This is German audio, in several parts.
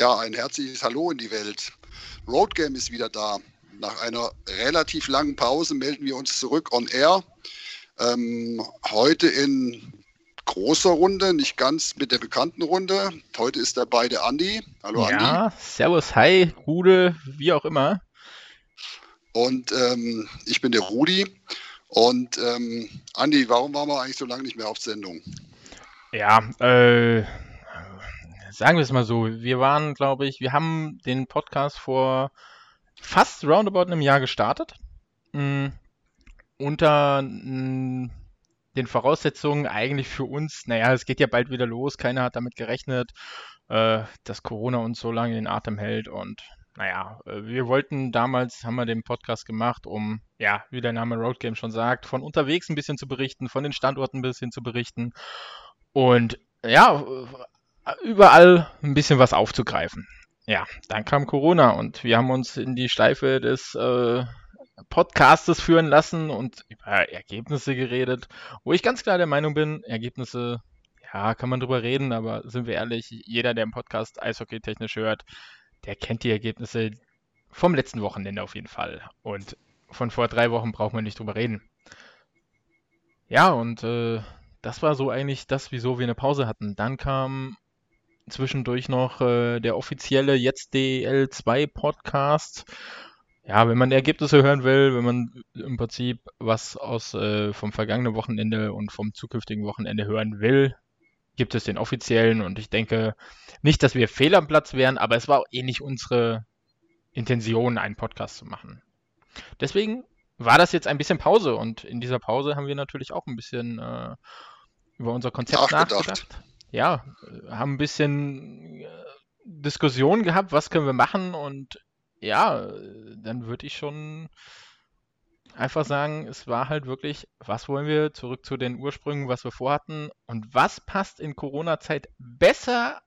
Ja, ein herzliches Hallo in die Welt. Roadgame ist wieder da. Nach einer relativ langen Pause melden wir uns zurück on air. Ähm, heute in großer Runde, nicht ganz mit der bekannten Runde. Heute ist dabei der Andi. Hallo Andi. Ja, servus, hi, Rude, wie auch immer. Und ähm, ich bin der Rudi. Und ähm, Andi, warum waren wir eigentlich so lange nicht mehr auf Sendung? Ja, äh, sagen wir es mal so, wir waren, glaube ich, wir haben den Podcast vor fast roundabout einem Jahr gestartet. Mh, unter mh, den Voraussetzungen eigentlich für uns, naja, es geht ja bald wieder los, keiner hat damit gerechnet, äh, dass Corona uns so lange den Atem hält und naja, äh, wir wollten damals, haben wir den Podcast gemacht, um, ja, wie der Name Road Game schon sagt, von unterwegs ein bisschen zu berichten, von den Standorten ein bisschen zu berichten und ja, überall ein bisschen was aufzugreifen. Ja, dann kam Corona und wir haben uns in die Schleife des äh, Podcastes führen lassen und über Ergebnisse geredet, wo ich ganz klar der Meinung bin, Ergebnisse, ja, kann man drüber reden, aber sind wir ehrlich, jeder, der im Podcast Eishockey technisch hört, der kennt die Ergebnisse vom letzten Wochenende auf jeden Fall. Und von vor drei Wochen braucht man nicht drüber reden. Ja, und äh, das war so eigentlich das, wieso wir eine Pause hatten. Dann kam zwischendurch noch äh, der offizielle Jetzt DL2 Podcast. Ja, wenn man Ergebnisse hören will, wenn man im Prinzip was aus äh, vom vergangenen Wochenende und vom zukünftigen Wochenende hören will, gibt es den offiziellen und ich denke nicht, dass wir fehl am Platz wären, aber es war eh nicht unsere Intention, einen Podcast zu machen. Deswegen war das jetzt ein bisschen Pause und in dieser Pause haben wir natürlich auch ein bisschen äh, über unser Konzept nachgedacht. nachgedacht. Ja, haben ein bisschen äh, Diskussion gehabt, was können wir machen und ja, dann würde ich schon einfach sagen, es war halt wirklich, was wollen wir zurück zu den Ursprüngen, was wir vorhatten und was passt in Corona-Zeit besser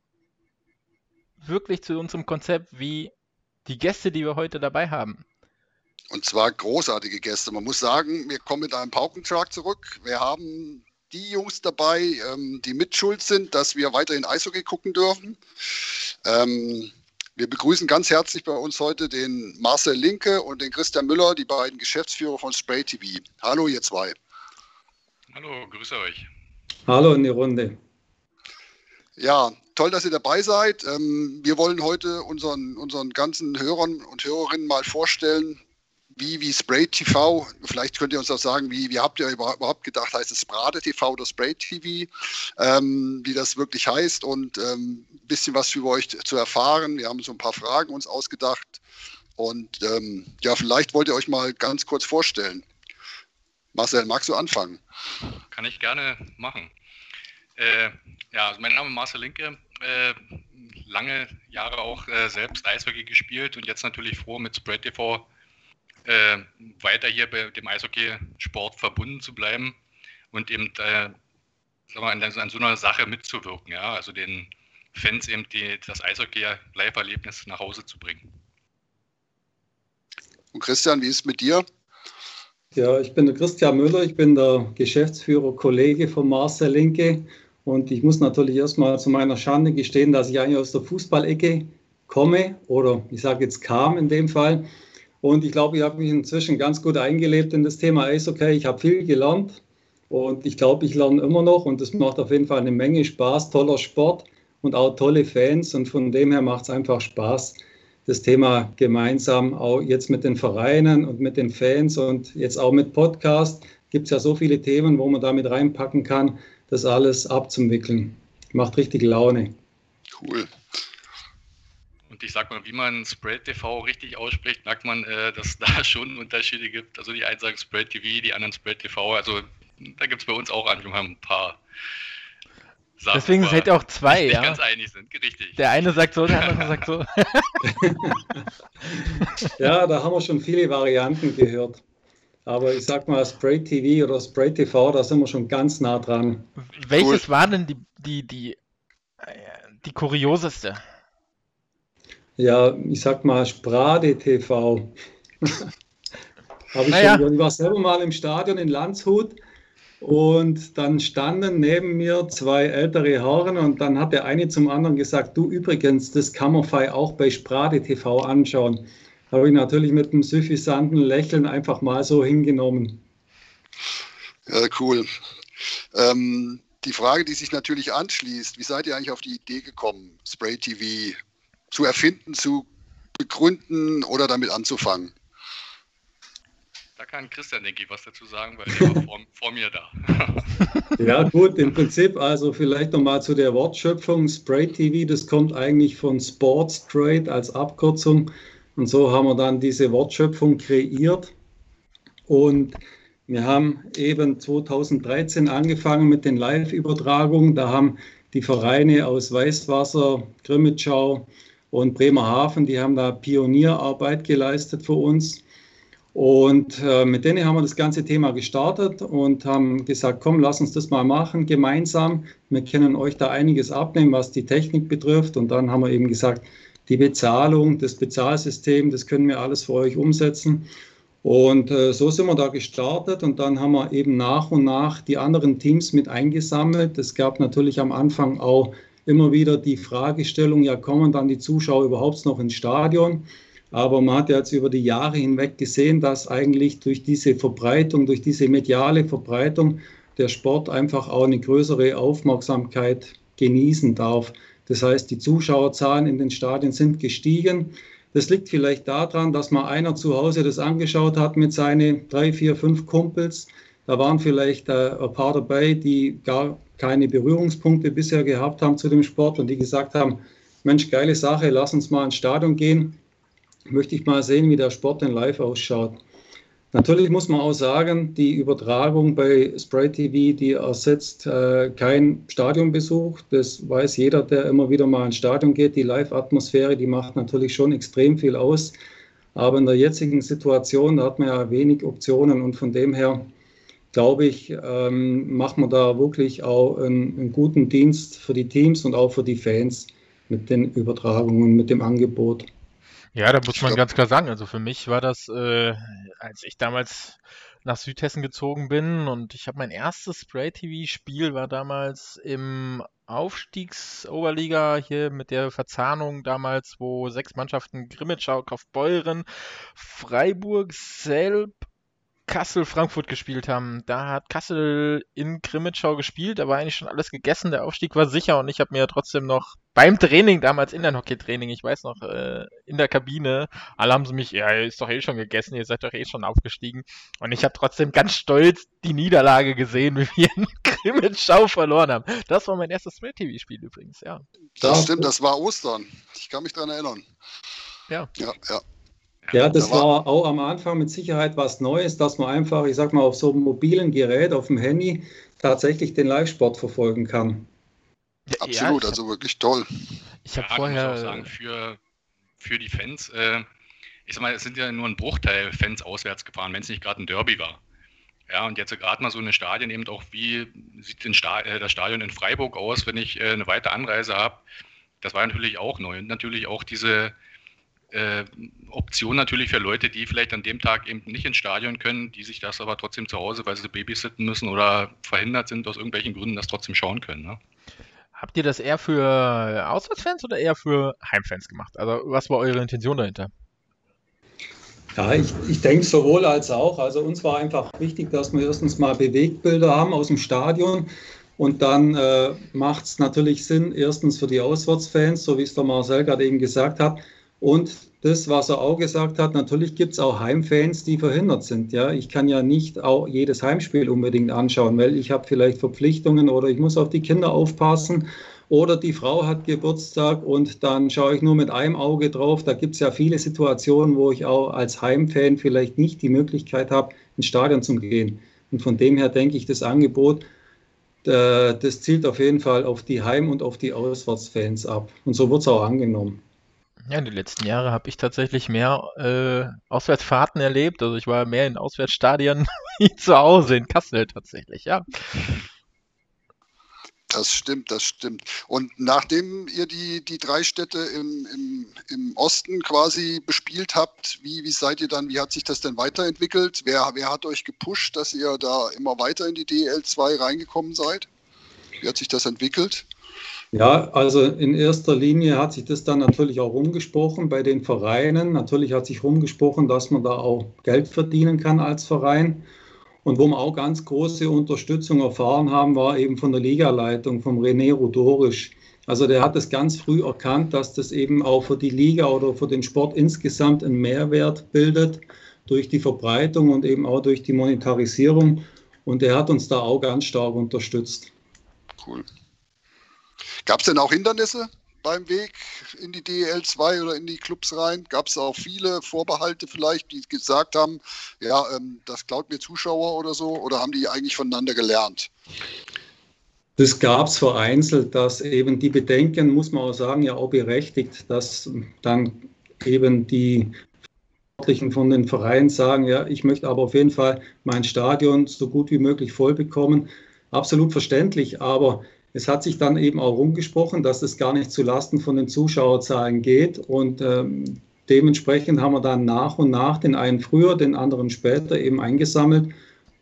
wirklich zu unserem Konzept wie die Gäste, die wir heute dabei haben. Und zwar großartige Gäste. Man muss sagen, wir kommen mit einem Paukentrag zurück. Wir haben die Jungs dabei, ähm, die mitschuld sind, dass wir weiterhin Eishockey gucken dürfen. Ähm, wir begrüßen ganz herzlich bei uns heute den Marcel Linke und den Christian Müller, die beiden Geschäftsführer von Spray TV. Hallo, ihr zwei. Hallo, grüße euch. Hallo in die Runde. Ja, toll, dass ihr dabei seid. Ähm, wir wollen heute unseren, unseren ganzen Hörern und Hörerinnen mal vorstellen, wie, wie Spray TV, vielleicht könnt ihr uns auch sagen, wie, wie habt ihr überhaupt gedacht, heißt es Brade TV oder Spray TV, ähm, wie das wirklich heißt und ähm, ein bisschen was über euch zu erfahren. Wir haben so ein paar Fragen uns ausgedacht und ähm, ja, vielleicht wollt ihr euch mal ganz kurz vorstellen. Marcel, magst du anfangen? Kann ich gerne machen. Äh, ja, also mein Name ist Marcel Linke. Äh, lange Jahre auch äh, selbst Eishockey gespielt und jetzt natürlich froh mit Spray TV äh, weiter hier bei dem Eishockey-Sport verbunden zu bleiben und eben äh, wir, an, an, so einer Sache mitzuwirken, ja, also den Fans eben die, das Eishockey-Live-Erlebnis nach Hause zu bringen. Und Christian, wie ist es mit dir? Ja, ich bin der Christian Müller, ich bin der Geschäftsführer, Kollege von Marcel Linke und ich muss natürlich erstmal zu meiner Schande gestehen, dass ich eigentlich aus der Fußballecke komme oder ich sage jetzt kam in dem Fall. Und ich glaube, ich habe mich inzwischen ganz gut eingelebt in das Thema Eishockey. Ich habe viel gelernt und ich glaube, ich lerne immer noch und es macht auf jeden Fall eine Menge Spaß, toller Sport und auch tolle Fans und von dem her macht es einfach Spaß, das Thema gemeinsam auch jetzt mit den Vereinen und mit den Fans und jetzt auch mit Podcast gibt es ja so viele Themen, wo man damit reinpacken kann, das alles abzuwickeln. Macht richtig Laune. Cool ich sag mal, wie man Spread TV richtig ausspricht, merkt man, äh, dass da schon Unterschiede gibt. Also die einen sagen Spread TV, die anderen Spread TV. Also da gibt es bei uns auch ein paar Sachen. Deswegen seid ihr auch zwei, ja. ganz einig sind, richtig. Der eine sagt so, der andere sagt so. ja, da haben wir schon viele Varianten gehört. Aber ich sag mal, Spray TV oder Spray TV, da sind wir schon ganz nah dran. Welches cool. war denn die, die, die, äh, die kurioseste? Ja, ich sag mal, Sprade TV. Habe ich, naja. schon, ich war selber mal im Stadion in Landshut Und dann standen neben mir zwei ältere Herren und dann hat der eine zum anderen gesagt, du übrigens, das kann man auch bei Sprade TV anschauen. Habe ich natürlich mit einem suffisanten Lächeln einfach mal so hingenommen. Ja, cool. Ähm, die Frage, die sich natürlich anschließt, wie seid ihr eigentlich auf die Idee gekommen, Spray TV zu erfinden, zu begründen oder damit anzufangen? Da kann Christian, denke ich, was dazu sagen, weil er war vor, vor, mir da. ja, gut, im Prinzip, also vielleicht nochmal zu der Wortschöpfung. Spray TV, das kommt eigentlich von Sports Trade als Abkürzung. Und so haben wir dann diese Wortschöpfung kreiert. Und wir haben eben 2013 angefangen mit den Live-Übertragungen. Da haben die Vereine aus Weißwasser, Grimmitschau und Bremerhaven, die haben da Pionierarbeit geleistet für uns. Und äh, mit denen haben wir das ganze Thema gestartet und haben gesagt, komm, lass uns das mal machen gemeinsam. Wir können euch da einiges abnehmen, was die Technik betrifft. Und dann haben wir eben gesagt, die Bezahlung, das Bezahlsystem, das können wir alles für euch umsetzen. Und äh, so sind wir da gestartet und dann haben wir eben nach und nach die anderen Teams mit eingesammelt. Es gab natürlich am Anfang auch immer wieder die Fragestellung, ja, kommen dann die Zuschauer überhaupt noch ins Stadion? Aber man hat ja jetzt über die Jahre hinweg gesehen, dass eigentlich durch diese Verbreitung, durch diese mediale Verbreitung der Sport einfach auch eine größere Aufmerksamkeit genießen darf. Das heißt, die Zuschauerzahlen in den Stadien sind gestiegen. Das liegt vielleicht daran, dass mal einer zu Hause das angeschaut hat mit seinen drei, vier, fünf Kumpels. Da waren vielleicht äh, ein paar dabei, die gar keine Berührungspunkte bisher gehabt haben zu dem Sport und die gesagt haben, Mensch, geile Sache, lass uns mal ins Stadion gehen möchte ich mal sehen, wie der Sport denn live ausschaut. Natürlich muss man auch sagen, die Übertragung bei Spray TV, die ersetzt äh, keinen Stadionbesuch. Das weiß jeder, der immer wieder mal ins Stadion geht. Die Live-Atmosphäre, die macht natürlich schon extrem viel aus. Aber in der jetzigen Situation, da hat man ja wenig Optionen und von dem her, glaube ich, ähm, macht man da wirklich auch einen, einen guten Dienst für die Teams und auch für die Fans mit den Übertragungen, mit dem Angebot. Ja, da muss man ganz klar sagen, also für mich war das, äh, als ich damals nach Südhessen gezogen bin und ich habe mein erstes Spray-TV-Spiel war damals im Aufstiegsoberliga hier mit der Verzahnung damals, wo sechs Mannschaften Grimmitschau, Kaufbeuren, Freiburg, Selb, Kassel, Frankfurt gespielt haben. Da hat Kassel in Grimmitschau gespielt, da war eigentlich schon alles gegessen, der Aufstieg war sicher und ich habe mir ja trotzdem noch beim Training, damals Inline-Hockey-Training, ich weiß noch, äh, in der Kabine, alle haben sie mich, ja, ist doch eh schon gegessen, ihr seid doch eh schon aufgestiegen. Und ich habe trotzdem ganz stolz die Niederlage gesehen, wie wir in Grimmitschau verloren haben. Das war mein erstes Spray-TV-Spiel übrigens, ja. Das stimmt, das war Ostern. Ich kann mich daran erinnern. Ja. Ja, ja. Ja, das war auch am Anfang mit Sicherheit was Neues, dass man einfach, ich sag mal, auf so einem mobilen Gerät, auf dem Handy, tatsächlich den Live-Sport verfolgen kann. Absolut, ja, also wirklich toll. Ich habe ja, vorher. Ich muss auch sagen, für, für die Fans, äh, ich sag mal, es sind ja nur ein Bruchteil Fans auswärts gefahren, wenn es nicht gerade ein Derby war. Ja, und jetzt gerade mal so eine Stadien eben auch, wie sieht Sta äh, das Stadion in Freiburg aus, wenn ich äh, eine weite Anreise habe. Das war natürlich auch neu. Und natürlich auch diese äh, Option natürlich für Leute, die vielleicht an dem Tag eben nicht ins Stadion können, die sich das aber trotzdem zu Hause, weil sie babysitten müssen oder verhindert sind aus irgendwelchen Gründen, das trotzdem schauen können. Ne? Habt ihr das eher für Auswärtsfans oder eher für Heimfans gemacht? Also was war eure Intention dahinter? Ja, ich, ich denke sowohl als auch. Also uns war einfach wichtig, dass wir erstens mal Bewegbilder haben aus dem Stadion. Und dann äh, macht es natürlich Sinn, erstens für die Auswärtsfans, so wie es der Marcel gerade eben gesagt hat, und das, was er auch gesagt hat, natürlich gibt es auch Heimfans, die verhindert sind. Ja, ich kann ja nicht auch jedes Heimspiel unbedingt anschauen, weil ich habe vielleicht Verpflichtungen oder ich muss auf die Kinder aufpassen oder die Frau hat Geburtstag und dann schaue ich nur mit einem Auge drauf. Da gibt es ja viele Situationen, wo ich auch als Heimfan vielleicht nicht die Möglichkeit habe, ins Stadion zu gehen. Und von dem her denke ich, das Angebot, das zielt auf jeden Fall auf die Heim- und auf die Auswärtsfans ab. Und so wird es auch angenommen. Ja, die letzten Jahre habe ich tatsächlich mehr äh, Auswärtsfahrten erlebt. Also ich war mehr in Auswärtsstadien wie zu Hause in Kassel tatsächlich, ja. Das stimmt, das stimmt. Und nachdem ihr die, die drei Städte im, im, im Osten quasi bespielt habt. Wie, wie seid ihr dann, wie hat sich das denn weiterentwickelt? Wer, wer hat euch gepusht, dass ihr da immer weiter in die DL2 reingekommen seid? Wie hat sich das entwickelt? Ja, also in erster Linie hat sich das dann natürlich auch rumgesprochen bei den Vereinen. Natürlich hat sich rumgesprochen, dass man da auch Geld verdienen kann als Verein. Und wo wir auch ganz große Unterstützung erfahren haben, war eben von der Ligaleitung, vom René Rudorisch. Also der hat es ganz früh erkannt, dass das eben auch für die Liga oder für den Sport insgesamt einen Mehrwert bildet durch die Verbreitung und eben auch durch die Monetarisierung. Und er hat uns da auch ganz stark unterstützt. Cool. Gab es denn auch Hindernisse beim Weg in die DEL2 oder in die Clubs rein? Gab es auch viele Vorbehalte vielleicht, die gesagt haben, ja, ähm, das klaut mir Zuschauer oder so? Oder haben die eigentlich voneinander gelernt? Das gab es vereinzelt, dass eben die Bedenken, muss man auch sagen, ja auch berechtigt, dass dann eben die Verantwortlichen von den Vereinen sagen, ja, ich möchte aber auf jeden Fall mein Stadion so gut wie möglich voll bekommen. Absolut verständlich, aber es hat sich dann eben auch rumgesprochen, dass es gar nicht zu Lasten von den Zuschauerzahlen geht und ähm, dementsprechend haben wir dann nach und nach den einen früher, den anderen später eben eingesammelt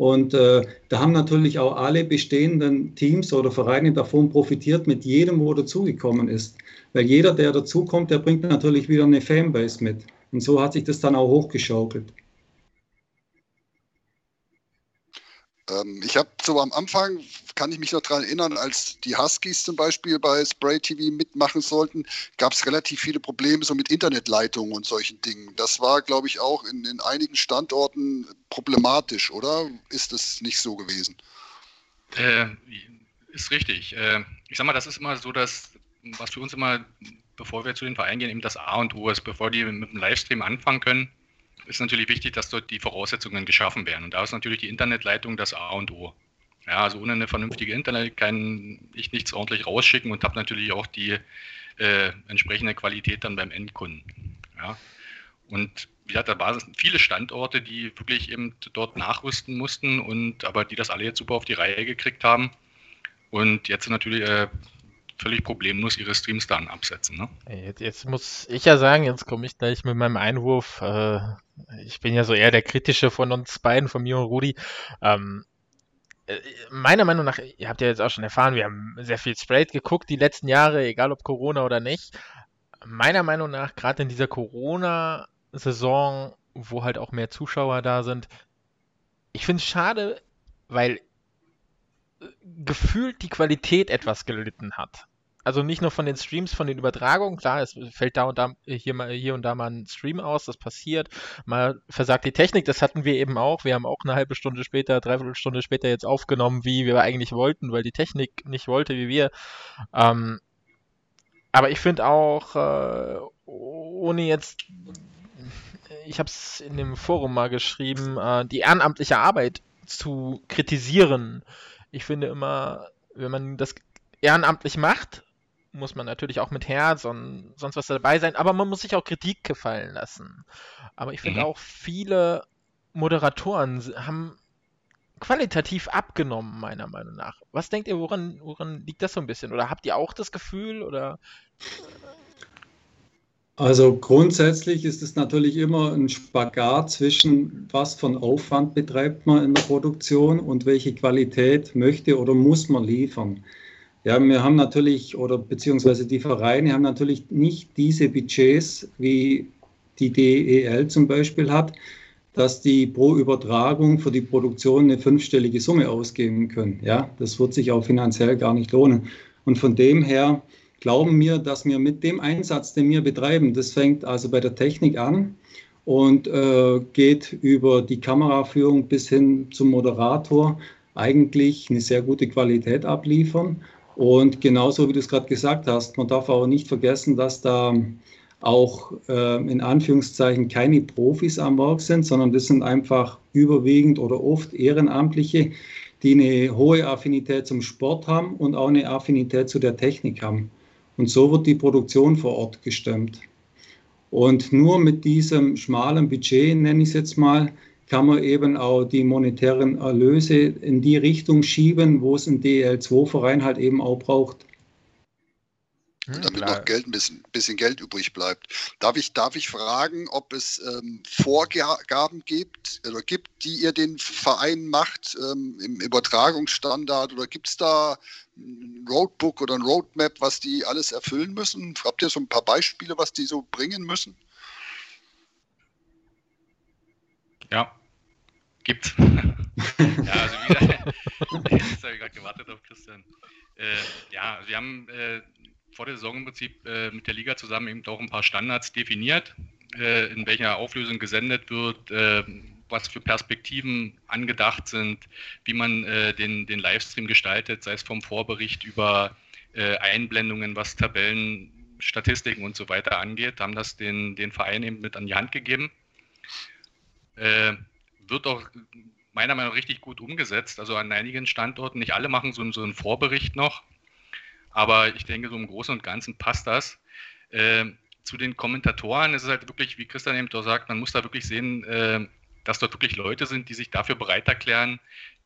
und äh, da haben natürlich auch alle bestehenden Teams oder Vereine davon profitiert, mit jedem, wo dazugekommen ist. Weil jeder, der dazukommt, der bringt natürlich wieder eine Fanbase mit. Und so hat sich das dann auch hochgeschaukelt. Ähm, ich habe so am Anfang, kann ich mich noch daran erinnern, als die Huskies zum Beispiel bei Spray TV mitmachen sollten, gab es relativ viele Probleme so mit Internetleitungen und solchen Dingen. Das war, glaube ich, auch in, in einigen Standorten problematisch, oder? Ist das nicht so gewesen? Äh, ist richtig. Äh, ich sag mal, das ist immer so, dass, was für uns immer, bevor wir zu den Vereinen gehen, eben das A und O ist, bevor die mit dem Livestream anfangen können ist natürlich wichtig, dass dort die Voraussetzungen geschaffen werden. Und da ist natürlich die Internetleitung das A und O. Ja, also ohne eine vernünftige Internet kann ich nichts ordentlich rausschicken und habe natürlich auch die äh, entsprechende Qualität dann beim Endkunden. Ja. Und wie gesagt, da waren viele Standorte, die wirklich eben dort nachrüsten mussten und aber die das alle jetzt super auf die Reihe gekriegt haben. Und jetzt natürlich äh, völlig problemlos ihre Streams dann absetzen. Ne? Jetzt, jetzt, muss ich ja sagen, jetzt komme ich gleich mit meinem Einwurf. Äh, ich bin ja so eher der kritische von uns beiden, von mir und Rudi. Ähm, äh, meiner Meinung nach, ihr habt ja jetzt auch schon erfahren, wir haben sehr viel Sprayed geguckt die letzten Jahre, egal ob Corona oder nicht. Meiner Meinung nach, gerade in dieser Corona-Saison, wo halt auch mehr Zuschauer da sind, ich finde es schade, weil äh, gefühlt die Qualität etwas gelitten hat also nicht nur von den Streams, von den Übertragungen, klar, es fällt da und da hier, mal, hier und da mal ein Stream aus, das passiert. Mal versagt die Technik, das hatten wir eben auch. Wir haben auch eine halbe Stunde später, dreiviertel Stunde später jetzt aufgenommen, wie wir eigentlich wollten, weil die Technik nicht wollte, wie wir. Ähm, aber ich finde auch, äh, ohne jetzt, ich habe es in dem Forum mal geschrieben, äh, die ehrenamtliche Arbeit zu kritisieren. Ich finde immer, wenn man das ehrenamtlich macht, muss man natürlich auch mit Herz und sonst was dabei sein, aber man muss sich auch Kritik gefallen lassen. Aber ich finde mhm. auch viele Moderatoren haben qualitativ abgenommen, meiner Meinung nach. Was denkt ihr, woran, woran liegt das so ein bisschen? Oder habt ihr auch das Gefühl? Oder also grundsätzlich ist es natürlich immer ein Spagat zwischen, was von Aufwand betreibt man in der Produktion und welche Qualität möchte oder muss man liefern. Ja, wir haben natürlich, oder beziehungsweise die Vereine haben natürlich nicht diese Budgets, wie die DEL zum Beispiel hat, dass die pro Übertragung für die Produktion eine fünfstellige Summe ausgeben können. Ja, das wird sich auch finanziell gar nicht lohnen. Und von dem her glauben wir, dass wir mit dem Einsatz, den wir betreiben, das fängt also bei der Technik an und äh, geht über die Kameraführung bis hin zum Moderator, eigentlich eine sehr gute Qualität abliefern und genauso wie du es gerade gesagt hast, man darf auch nicht vergessen, dass da auch äh, in Anführungszeichen keine Profis am Werk sind, sondern das sind einfach überwiegend oder oft Ehrenamtliche, die eine hohe Affinität zum Sport haben und auch eine Affinität zu der Technik haben. Und so wird die Produktion vor Ort gestemmt. Und nur mit diesem schmalen Budget, nenne ich es jetzt mal, kann man eben auch die monetären Erlöse in die Richtung schieben, wo es ein DL2-Verein halt eben auch braucht. Hm, damit klar. noch Geld, ein bisschen, bisschen, Geld übrig bleibt. Darf ich, darf ich fragen, ob es ähm, Vorgaben gibt oder gibt, die ihr den Verein macht ähm, im Übertragungsstandard oder gibt es da ein Roadbook oder ein Roadmap, was die alles erfüllen müssen? Habt ihr so ein paar Beispiele, was die so bringen müssen? Ja, gibt's. ja, also wie jetzt habe ich gerade gewartet auf Christian. Äh, ja, wir haben äh, vor der Saison im Prinzip äh, mit der Liga zusammen eben auch ein paar Standards definiert, äh, in welcher Auflösung gesendet wird, äh, was für Perspektiven angedacht sind, wie man äh, den, den Livestream gestaltet, sei es vom Vorbericht über Einblendungen, was Tabellen, Statistiken und so weiter angeht, haben das den, den Verein eben mit an die Hand gegeben. Wird auch meiner Meinung nach richtig gut umgesetzt. Also an einigen Standorten, nicht alle machen so, so einen Vorbericht noch, aber ich denke, so im Großen und Ganzen passt das. Äh, zu den Kommentatoren ist es halt wirklich, wie Christian eben doch sagt, man muss da wirklich sehen, äh, dass dort wirklich Leute sind, die sich dafür bereit erklären,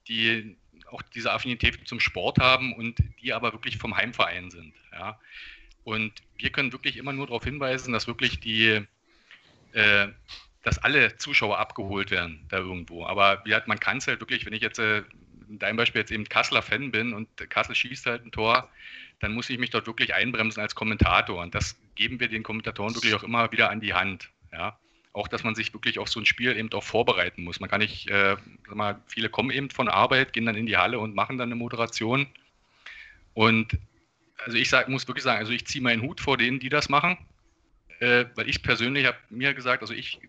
die auch diese Affinität zum Sport haben und die aber wirklich vom Heimverein sind. Ja. Und wir können wirklich immer nur darauf hinweisen, dass wirklich die, äh, dass alle Zuschauer abgeholt werden da irgendwo. Aber ja, man kann es halt wirklich, wenn ich jetzt äh, in deinem Beispiel jetzt eben Kasseler Fan bin und Kassel schießt halt ein Tor, dann muss ich mich dort wirklich einbremsen als Kommentator. Und das geben wir den Kommentatoren wirklich auch immer wieder an die Hand. Ja. Auch, dass man sich wirklich auf so ein Spiel eben auch vorbereiten muss. Man kann nicht, äh, sag mal, viele kommen eben von Arbeit, gehen dann in die Halle und machen dann eine Moderation. Und also ich sag, muss wirklich sagen, also ich ziehe meinen Hut vor denen, die das machen, äh, weil ich persönlich habe mir gesagt, also ich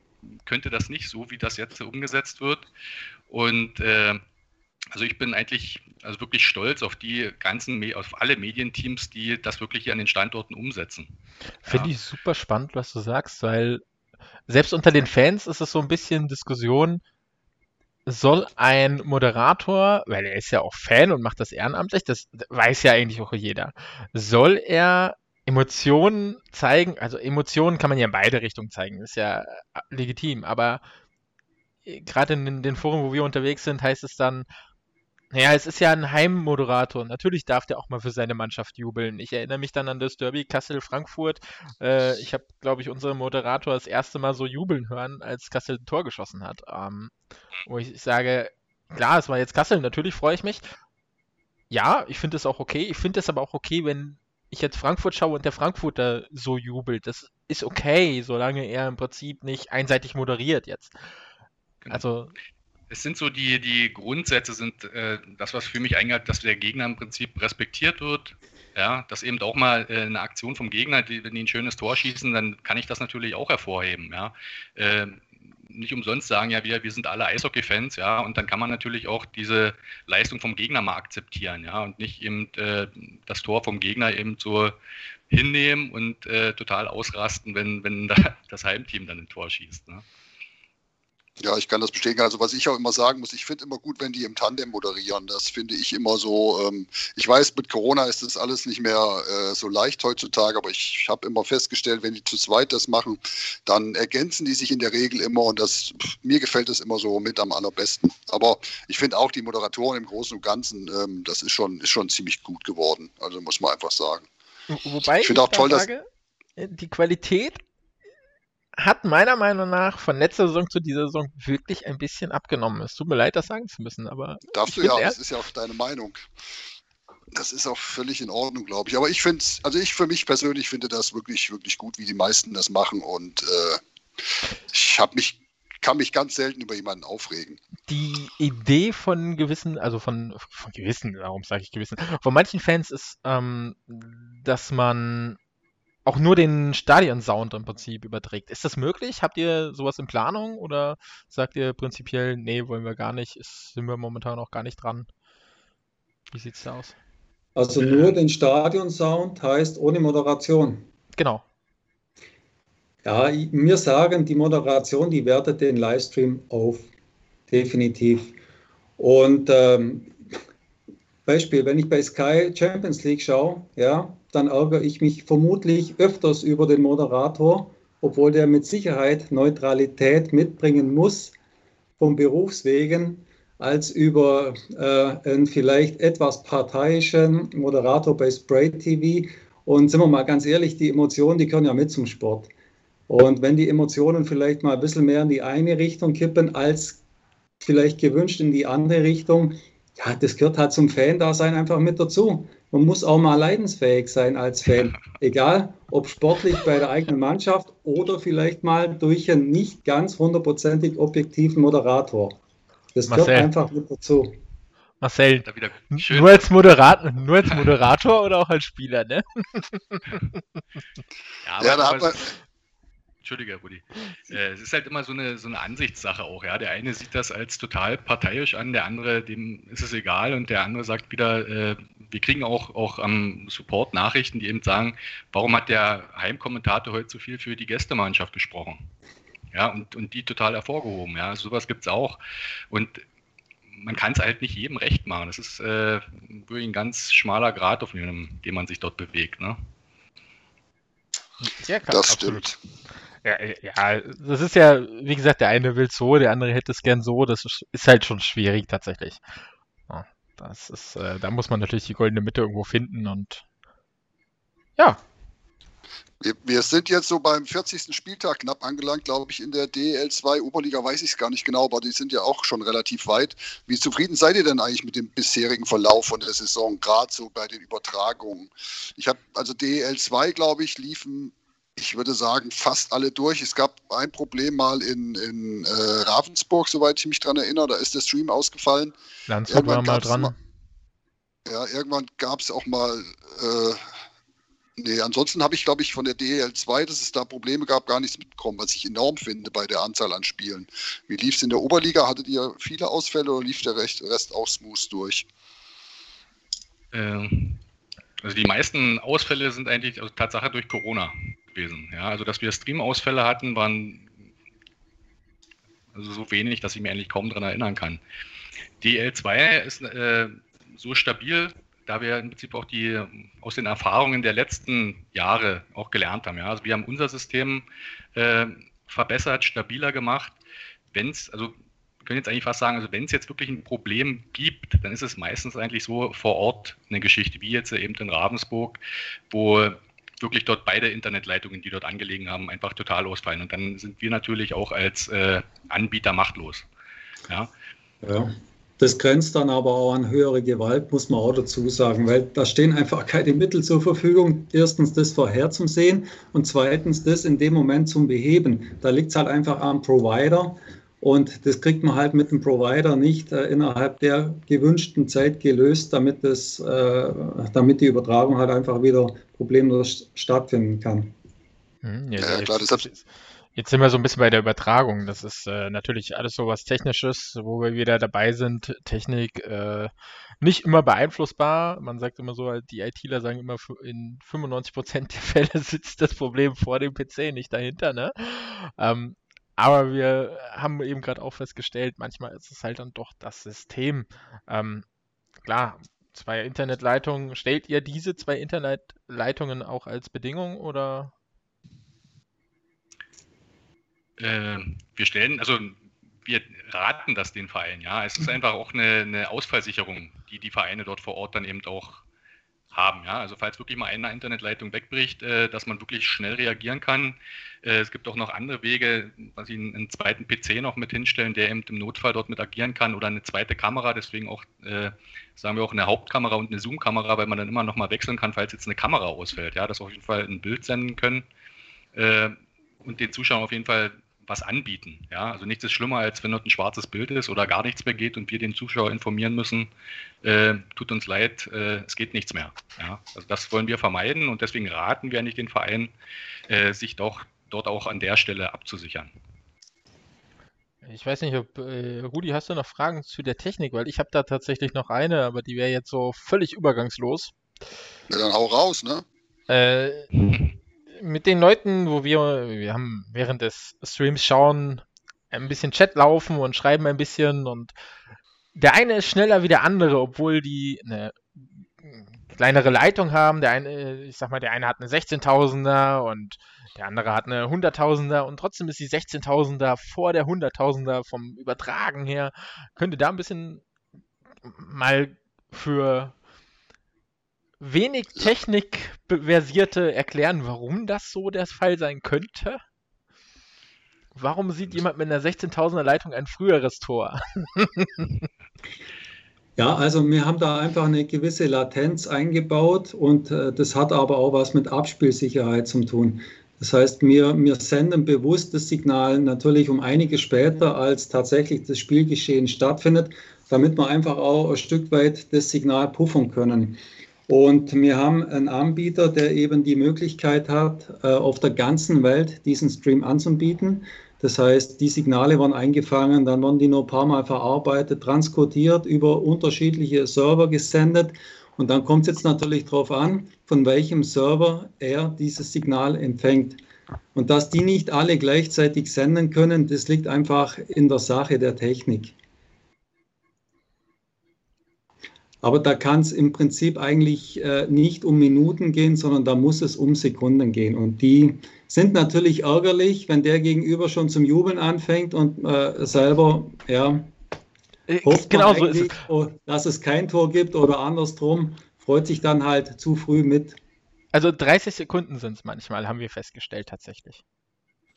könnte das nicht so, wie das jetzt umgesetzt wird. Und äh, also ich bin eigentlich also wirklich stolz auf die ganzen, auf alle Medienteams, die das wirklich hier an den Standorten umsetzen. Finde ja. ich super spannend, was du sagst, weil selbst unter den Fans ist es so ein bisschen Diskussion, soll ein Moderator, weil er ist ja auch Fan und macht das ehrenamtlich, das weiß ja eigentlich auch jeder, soll er Emotionen zeigen, also Emotionen kann man ja in beide Richtungen zeigen, ist ja legitim, aber gerade in den Foren, wo wir unterwegs sind, heißt es dann, naja, es ist ja ein Heimmoderator. Natürlich darf der auch mal für seine Mannschaft jubeln. Ich erinnere mich dann an das Derby Kassel-Frankfurt. Äh, ich habe, glaube ich, unseren Moderator das erste Mal so jubeln hören, als Kassel ein Tor geschossen hat. Ähm, wo ich sage, klar, es war jetzt Kassel, natürlich freue ich mich. Ja, ich finde es auch okay. Ich finde es aber auch okay, wenn ich jetzt Frankfurt schaue und der Frankfurter so jubelt. Das ist okay, solange er im Prinzip nicht einseitig moderiert jetzt. Genau. Also es sind so die, die Grundsätze, sind äh, das, was für mich eingeht, dass der Gegner im Prinzip respektiert wird. Ja, dass eben auch mal äh, eine Aktion vom Gegner, die, wenn die ein schönes Tor schießen, dann kann ich das natürlich auch hervorheben. Ja. Äh, nicht umsonst sagen ja wir, wir sind alle Eishockey-Fans, ja, und dann kann man natürlich auch diese Leistung vom Gegner mal akzeptieren, ja, und nicht eben äh, das Tor vom Gegner eben so hinnehmen und äh, total ausrasten, wenn, wenn das Heimteam dann ein Tor schießt. Ne? Ja, ich kann das bestätigen. Also was ich auch immer sagen muss, ich finde immer gut, wenn die im Tandem moderieren. Das finde ich immer so. Ähm, ich weiß, mit Corona ist das alles nicht mehr äh, so leicht heutzutage, aber ich habe immer festgestellt, wenn die zu zweit das machen, dann ergänzen die sich in der Regel immer und das mir gefällt das immer so mit am allerbesten. Aber ich finde auch die Moderatoren im Großen und Ganzen, ähm, das ist schon, ist schon ziemlich gut geworden. Also muss man einfach sagen. Wobei ich finde auch toll, sage, dass die Qualität hat meiner Meinung nach von letzter Saison zu dieser Saison wirklich ein bisschen abgenommen. Es tut mir leid, das sagen zu müssen, aber. Darfst du ja, das ist ja auch deine Meinung. Das ist auch völlig in Ordnung, glaube ich. Aber ich finde es, also ich für mich persönlich finde das wirklich, wirklich gut, wie die meisten das machen. Und äh, ich habe mich, kann mich ganz selten über jemanden aufregen. Die Idee von gewissen, also von, von gewissen, warum sage ich gewissen, von manchen Fans ist, ähm, dass man auch nur den Stadion-Sound im Prinzip überträgt. Ist das möglich? Habt ihr sowas in Planung oder sagt ihr prinzipiell, nee, wollen wir gar nicht, ist, sind wir momentan auch gar nicht dran? Wie sieht es da aus? Also nur den Stadion-Sound heißt ohne Moderation. Genau. Ja, mir sagen, die Moderation, die wertet den Livestream auf. Definitiv. Und ähm, Beispiel, wenn ich bei Sky Champions League schaue, ja, dann ärgere ich mich vermutlich öfters über den Moderator, obwohl der mit Sicherheit Neutralität mitbringen muss vom Berufswegen, als über äh, einen vielleicht etwas parteiischen Moderator bei Spray TV Und sind wir mal ganz ehrlich, die Emotionen, die gehören ja mit zum Sport. Und wenn die Emotionen vielleicht mal ein bisschen mehr in die eine Richtung kippen, als vielleicht gewünscht in die andere Richtung, ja, das gehört halt zum Fan-Dasein einfach mit dazu. Man muss auch mal leidensfähig sein als Fan. Egal, ob sportlich bei der eigenen Mannschaft oder vielleicht mal durch einen nicht ganz hundertprozentig objektiven Moderator. Das Marcel. gehört einfach mit dazu. Marcel, nur als, Moderator, nur als Moderator oder auch als Spieler, ne? ja, aber ja, da hat man, Entschuldige, Rudi. Äh, es ist halt immer so eine, so eine Ansichtssache auch, ja. Der eine sieht das als total parteiisch an, der andere, dem ist es egal und der andere sagt wieder, äh, wir kriegen auch, auch am Support Nachrichten, die eben sagen, warum hat der Heimkommentator heute so viel für die Gästemannschaft gesprochen? Ja, und, und die total hervorgehoben, ja. Sowas gibt es auch. Und man kann es halt nicht jedem recht machen. Das ist äh, wirklich ein ganz schmaler Grad, auf dem, dem man sich dort bewegt, ne? Ja, das absolut. stimmt. Ja, ja, das ist ja, wie gesagt, der eine will so, der andere hätte es gern so. Das ist halt schon schwierig tatsächlich. Das ist, äh, da muss man natürlich die goldene Mitte irgendwo finden und ja. Wir, wir sind jetzt so beim 40. Spieltag knapp angelangt, glaube ich, in der DL2 Oberliga weiß ich es gar nicht genau, aber die sind ja auch schon relativ weit. Wie zufrieden seid ihr denn eigentlich mit dem bisherigen Verlauf von der Saison, gerade so bei den Übertragungen? Ich habe, also DL2, glaube ich, liefen ich würde sagen, fast alle durch. Es gab ein Problem mal in, in äh, Ravensburg, soweit ich mich daran erinnere. Da ist der Stream ausgefallen. Landshut war mal dran. Mal, ja, irgendwann gab es auch mal. Äh, nee, ansonsten habe ich, glaube ich, von der DL2, dass es da Probleme gab, gar nichts mitbekommen, was ich enorm finde bei der Anzahl an Spielen. Wie lief es in der Oberliga? Hattet ihr viele Ausfälle oder lief der Rest auch smooth durch? Ähm, also die meisten Ausfälle sind eigentlich also Tatsache durch Corona gewesen. Ja, also dass wir Stream-Ausfälle hatten, waren also so wenig, dass ich mir eigentlich kaum daran erinnern kann. DL2 ist äh, so stabil, da wir im Prinzip auch die aus den Erfahrungen der letzten Jahre auch gelernt haben. Ja? Also wir haben unser System äh, verbessert, stabiler gemacht. Wenn es, also wir können jetzt eigentlich fast sagen, also wenn es jetzt wirklich ein Problem gibt, dann ist es meistens eigentlich so vor Ort eine Geschichte, wie jetzt eben in Ravensburg, wo wirklich dort beide Internetleitungen, die dort angelegen haben, einfach total ausfallen. Und dann sind wir natürlich auch als äh, Anbieter machtlos. Ja. ja. Das grenzt dann aber auch an höhere Gewalt, muss man auch dazu sagen, weil da stehen einfach keine Mittel zur Verfügung. Erstens das vorher zum Sehen und zweitens das in dem Moment zum Beheben. Da liegt es halt einfach am Provider. Und das kriegt man halt mit dem Provider nicht äh, innerhalb der gewünschten Zeit gelöst, damit, das, äh, damit die Übertragung halt einfach wieder problemlos stattfinden kann. Hm, ja, ja, klar, jetzt, jetzt sind wir so ein bisschen bei der Übertragung. Das ist äh, natürlich alles so was Technisches, wo wir wieder dabei sind. Technik äh, nicht immer beeinflussbar. Man sagt immer so, die ITler sagen immer, in 95% der Fälle sitzt das Problem vor dem PC, nicht dahinter. Ne? Ähm, aber wir haben eben gerade auch festgestellt, manchmal ist es halt dann doch das System. Ähm, klar, zwei Internetleitungen. Stellt ihr diese zwei Internetleitungen auch als Bedingung oder? Äh, wir stellen, also wir raten das den Vereinen, ja. Es ist einfach auch eine, eine Ausfallsicherung, die die Vereine dort vor Ort dann eben auch haben. Ja? Also falls wirklich mal eine Internetleitung wegbricht, äh, dass man wirklich schnell reagieren kann. Äh, es gibt auch noch andere Wege, was ich einen, zweiten PC noch mit hinstellen, der eben im Notfall dort mit agieren kann oder eine zweite Kamera, deswegen auch, äh, sagen wir auch eine Hauptkamera und eine Zoom-Kamera, weil man dann immer noch mal wechseln kann, falls jetzt eine Kamera ausfällt. Ja, dass wir auf jeden Fall ein Bild senden können äh, und den Zuschauern auf jeden Fall was anbieten. Ja, also nichts ist schlimmer, als wenn dort ein schwarzes Bild ist oder gar nichts mehr geht und wir den Zuschauer informieren müssen, äh, tut uns leid, äh, es geht nichts mehr. Ja, also das wollen wir vermeiden und deswegen raten wir eigentlich den Verein, äh, sich doch dort auch an der Stelle abzusichern. Ich weiß nicht, ob äh, Rudi, hast du noch Fragen zu der Technik? Weil ich habe da tatsächlich noch eine, aber die wäre jetzt so völlig übergangslos. Ja, dann hau raus, ne? Äh, mit den Leuten, wo wir, wir haben während des Streams schauen, ein bisschen Chat laufen und schreiben ein bisschen und der eine ist schneller wie der andere, obwohl die eine kleinere Leitung haben. Der eine, ich sag mal, der eine hat eine 16.000er und der andere hat eine 100.000er und trotzdem ist die 16.000er vor der 100.000er vom Übertragen her. Könnte da ein bisschen mal für wenig Technikversierte erklären, warum das so der Fall sein könnte? Warum sieht jemand mit einer 16.000er Leitung ein früheres Tor? Ja, also wir haben da einfach eine gewisse Latenz eingebaut und äh, das hat aber auch was mit Abspielsicherheit zu tun. Das heißt, wir, wir senden bewusst das Signal natürlich um einige später, als tatsächlich das Spielgeschehen stattfindet, damit wir einfach auch ein Stück weit das Signal puffern können. Und wir haben einen Anbieter, der eben die Möglichkeit hat, äh, auf der ganzen Welt diesen Stream anzubieten. Das heißt, die Signale werden eingefangen, dann werden die nur ein paar Mal verarbeitet, transkodiert, über unterschiedliche Server gesendet. Und dann kommt es jetzt natürlich darauf an, von welchem Server er dieses Signal empfängt. Und dass die nicht alle gleichzeitig senden können, das liegt einfach in der Sache der Technik. Aber da kann es im Prinzip eigentlich äh, nicht um Minuten gehen, sondern da muss es um Sekunden gehen. Und die sind natürlich ärgerlich, wenn der Gegenüber schon zum Jubeln anfängt und äh, selber, ja, äh, hofft genau so ist es. Oh, dass es kein Tor gibt oder andersrum, freut sich dann halt zu früh mit. Also 30 Sekunden sind es manchmal, haben wir festgestellt tatsächlich.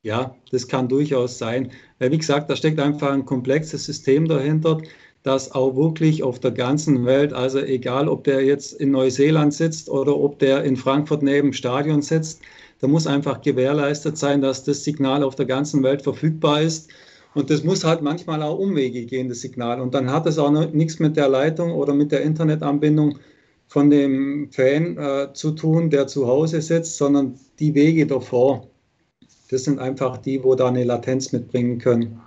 Ja, das kann durchaus sein. Wie gesagt, da steckt einfach ein komplexes System dahinter dass auch wirklich auf der ganzen Welt, also egal ob der jetzt in Neuseeland sitzt oder ob der in Frankfurt neben dem Stadion sitzt, da muss einfach gewährleistet sein, dass das Signal auf der ganzen Welt verfügbar ist. Und das muss halt manchmal auch Umwege gehen, das Signal. Und dann hat es auch nichts mit der Leitung oder mit der Internetanbindung von dem Fan äh, zu tun, der zu Hause sitzt, sondern die Wege davor. Das sind einfach die, wo da eine Latenz mitbringen können.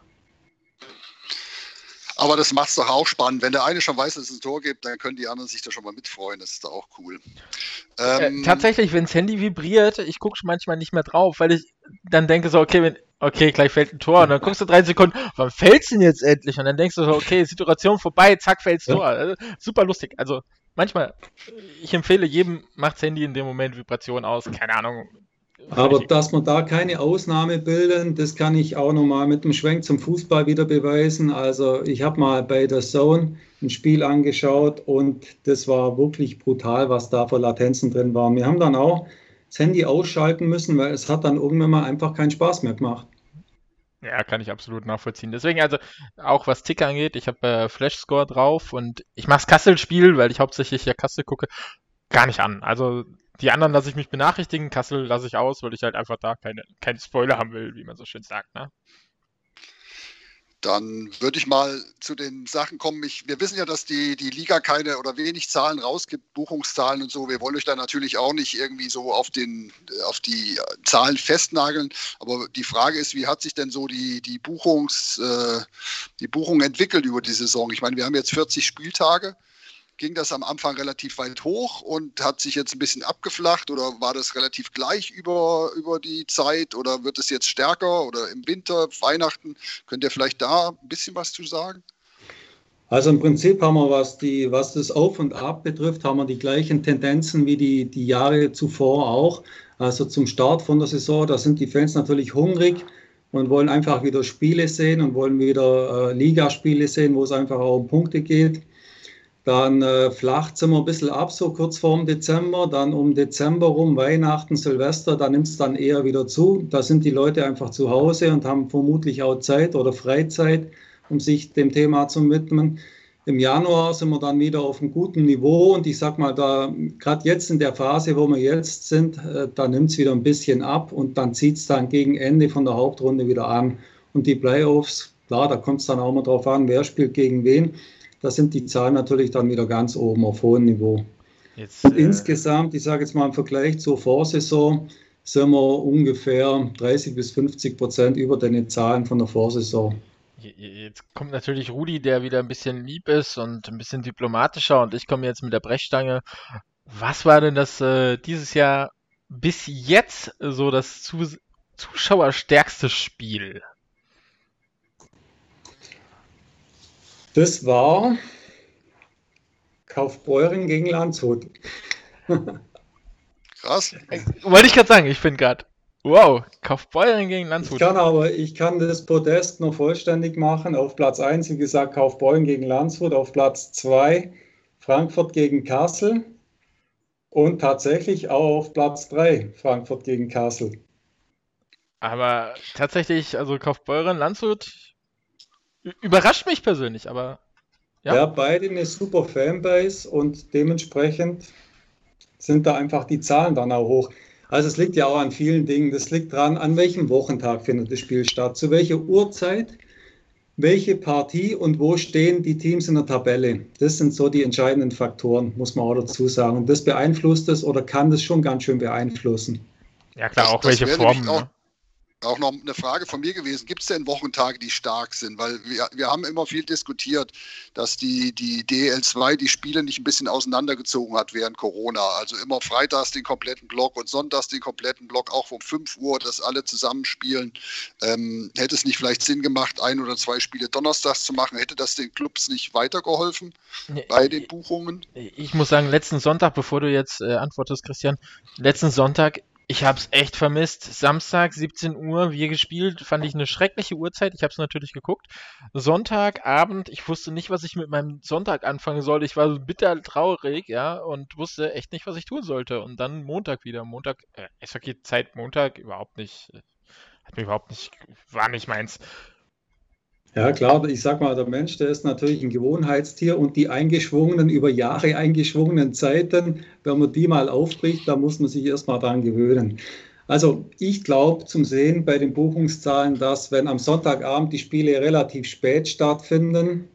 Aber das macht es doch auch spannend. Wenn der eine schon weiß, dass es ein Tor gibt, dann können die anderen sich da schon mal mitfreuen. Das ist doch auch cool. Äh, ähm, äh, tatsächlich, wenn das Handy vibriert, ich gucke manchmal nicht mehr drauf, weil ich dann denke so, okay, wenn, okay, gleich fällt ein Tor. Und dann guckst du drei Sekunden, wann fällt's denn jetzt endlich? Und dann denkst du so, okay, Situation vorbei, zack, fällt's Tor. Also, super lustig. Also manchmal, ich empfehle jedem, macht Handy in dem Moment Vibration aus. Keine Ahnung, aber dass wir da keine Ausnahme bilden, das kann ich auch nochmal mit dem Schwenk zum Fußball wieder beweisen. Also ich habe mal bei der Zone ein Spiel angeschaut und das war wirklich brutal, was da für Latenzen drin waren. Wir haben dann auch das Handy ausschalten müssen, weil es hat dann irgendwann mal einfach keinen Spaß mehr gemacht. Ja, kann ich absolut nachvollziehen. Deswegen also auch was Ticker angeht, ich habe äh, Flash Score drauf und ich mache das Kassel-Spiel, weil ich hauptsächlich ja Kassel gucke, gar nicht an. Also die anderen lasse ich mich benachrichtigen, Kassel lasse ich aus, weil ich halt einfach da keine, keine Spoiler haben will, wie man so schön sagt. Ne? Dann würde ich mal zu den Sachen kommen. Ich, wir wissen ja, dass die, die Liga keine oder wenig Zahlen rausgibt, Buchungszahlen und so. Wir wollen euch da natürlich auch nicht irgendwie so auf, den, auf die Zahlen festnageln. Aber die Frage ist, wie hat sich denn so die, die, Buchungs, äh, die Buchung entwickelt über die Saison? Ich meine, wir haben jetzt 40 Spieltage ging das am Anfang relativ weit hoch und hat sich jetzt ein bisschen abgeflacht oder war das relativ gleich über, über die Zeit oder wird es jetzt stärker oder im Winter, Weihnachten? Könnt ihr vielleicht da ein bisschen was zu sagen? Also im Prinzip haben wir, was, die, was das Auf und Ab betrifft, haben wir die gleichen Tendenzen wie die, die Jahre zuvor auch. Also zum Start von der Saison, da sind die Fans natürlich hungrig und wollen einfach wieder Spiele sehen und wollen wieder äh, Ligaspiele sehen, wo es einfach auch um Punkte geht. Dann äh, flacht es immer ein bisschen ab, so kurz vorm Dezember. Dann um Dezember rum, Weihnachten, Silvester, da nimmt es dann eher wieder zu. Da sind die Leute einfach zu Hause und haben vermutlich auch Zeit oder Freizeit, um sich dem Thema zu widmen. Im Januar sind wir dann wieder auf einem guten Niveau und ich sag mal, da gerade jetzt in der Phase, wo wir jetzt sind, äh, da nimmt es wieder ein bisschen ab und dann zieht es dann gegen Ende von der Hauptrunde wieder an. Und die Playoffs, klar, da kommt es dann auch mal drauf an, wer spielt gegen wen da sind die Zahlen natürlich dann wieder ganz oben auf hohem Niveau. Jetzt, und äh, insgesamt, ich sage jetzt mal im Vergleich zur Vorsaison, sind wir ungefähr 30 bis 50 Prozent über den Zahlen von der Vorsaison. Jetzt kommt natürlich Rudi, der wieder ein bisschen lieb ist und ein bisschen diplomatischer und ich komme jetzt mit der Brechstange. Was war denn das äh, dieses Jahr bis jetzt so das zuschauerstärkste Spiel? Das war Kaufbeuren gegen Landshut. Krass. Wollte ich gerade sagen, ich bin gerade. Wow, Kaufbeuren gegen Landshut. Ich kann aber, ich kann das Podest noch vollständig machen. Auf Platz 1, wie gesagt, Kauf Kaufbeuren gegen Landshut. Auf Platz 2 Frankfurt gegen Kassel. Und tatsächlich auch auf Platz 3, Frankfurt gegen Kassel. Aber tatsächlich, also Kaufbeuren, Landshut überrascht mich persönlich, aber ja. ja, beide eine super Fanbase und dementsprechend sind da einfach die Zahlen dann auch hoch. Also es liegt ja auch an vielen Dingen. Das liegt daran, an welchem Wochentag findet das Spiel statt, zu welcher Uhrzeit, welche Partie und wo stehen die Teams in der Tabelle. Das sind so die entscheidenden Faktoren, muss man auch dazu sagen. Und das beeinflusst es oder kann das schon ganz schön beeinflussen. Ja klar, auch das welche Formen. Auch, ne? Auch noch eine Frage von mir gewesen. Gibt es denn Wochentage, die stark sind? Weil wir, wir haben immer viel diskutiert, dass die, die DL2 die Spiele nicht ein bisschen auseinandergezogen hat während Corona. Also immer freitags den kompletten Block und sonntags den kompletten Block, auch um 5 Uhr, dass alle zusammenspielen. Ähm, hätte es nicht vielleicht Sinn gemacht, ein oder zwei Spiele donnerstags zu machen? Hätte das den Clubs nicht weitergeholfen bei den Buchungen? Ich muss sagen, letzten Sonntag, bevor du jetzt äh, antwortest, Christian, letzten Sonntag ich habe es echt vermisst. Samstag, 17 Uhr, wir gespielt, fand ich eine schreckliche Uhrzeit. Ich habe es natürlich geguckt. Sonntagabend, ich wusste nicht, was ich mit meinem Sonntag anfangen soll. Ich war so bitter traurig, ja, und wusste echt nicht, was ich tun sollte. Und dann Montag wieder. Montag, äh, Eishockey-Zeit Montag überhaupt nicht. Äh, hat mir überhaupt nicht, war nicht meins. Ja, klar, ich sag mal, der Mensch, der ist natürlich ein Gewohnheitstier und die eingeschwungenen, über Jahre eingeschwungenen Zeiten, wenn man die mal aufbricht, da muss man sich erstmal dran gewöhnen. Also ich glaube zum Sehen bei den Buchungszahlen, dass wenn am Sonntagabend die Spiele relativ spät stattfinden,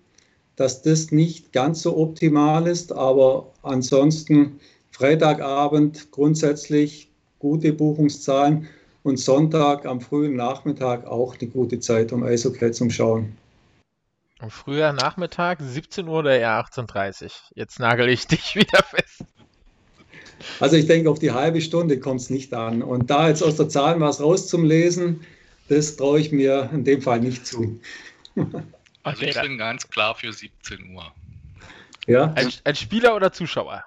dass das nicht ganz so optimal ist, aber ansonsten Freitagabend grundsätzlich gute Buchungszahlen und Sonntag am frühen Nachmittag auch eine gute Zeit, um Eishockey zum Schauen. Am früher Nachmittag, 17 Uhr oder eher 18.30 Uhr? Jetzt nagel ich dich wieder fest. Also ich denke, auf die halbe Stunde kommt es nicht an. Und da jetzt aus der Zahlen was rauszulesen, das traue ich mir in dem Fall nicht zu. Also ich bin ganz klar für 17 Uhr. Ja. Als, als Spieler oder Zuschauer?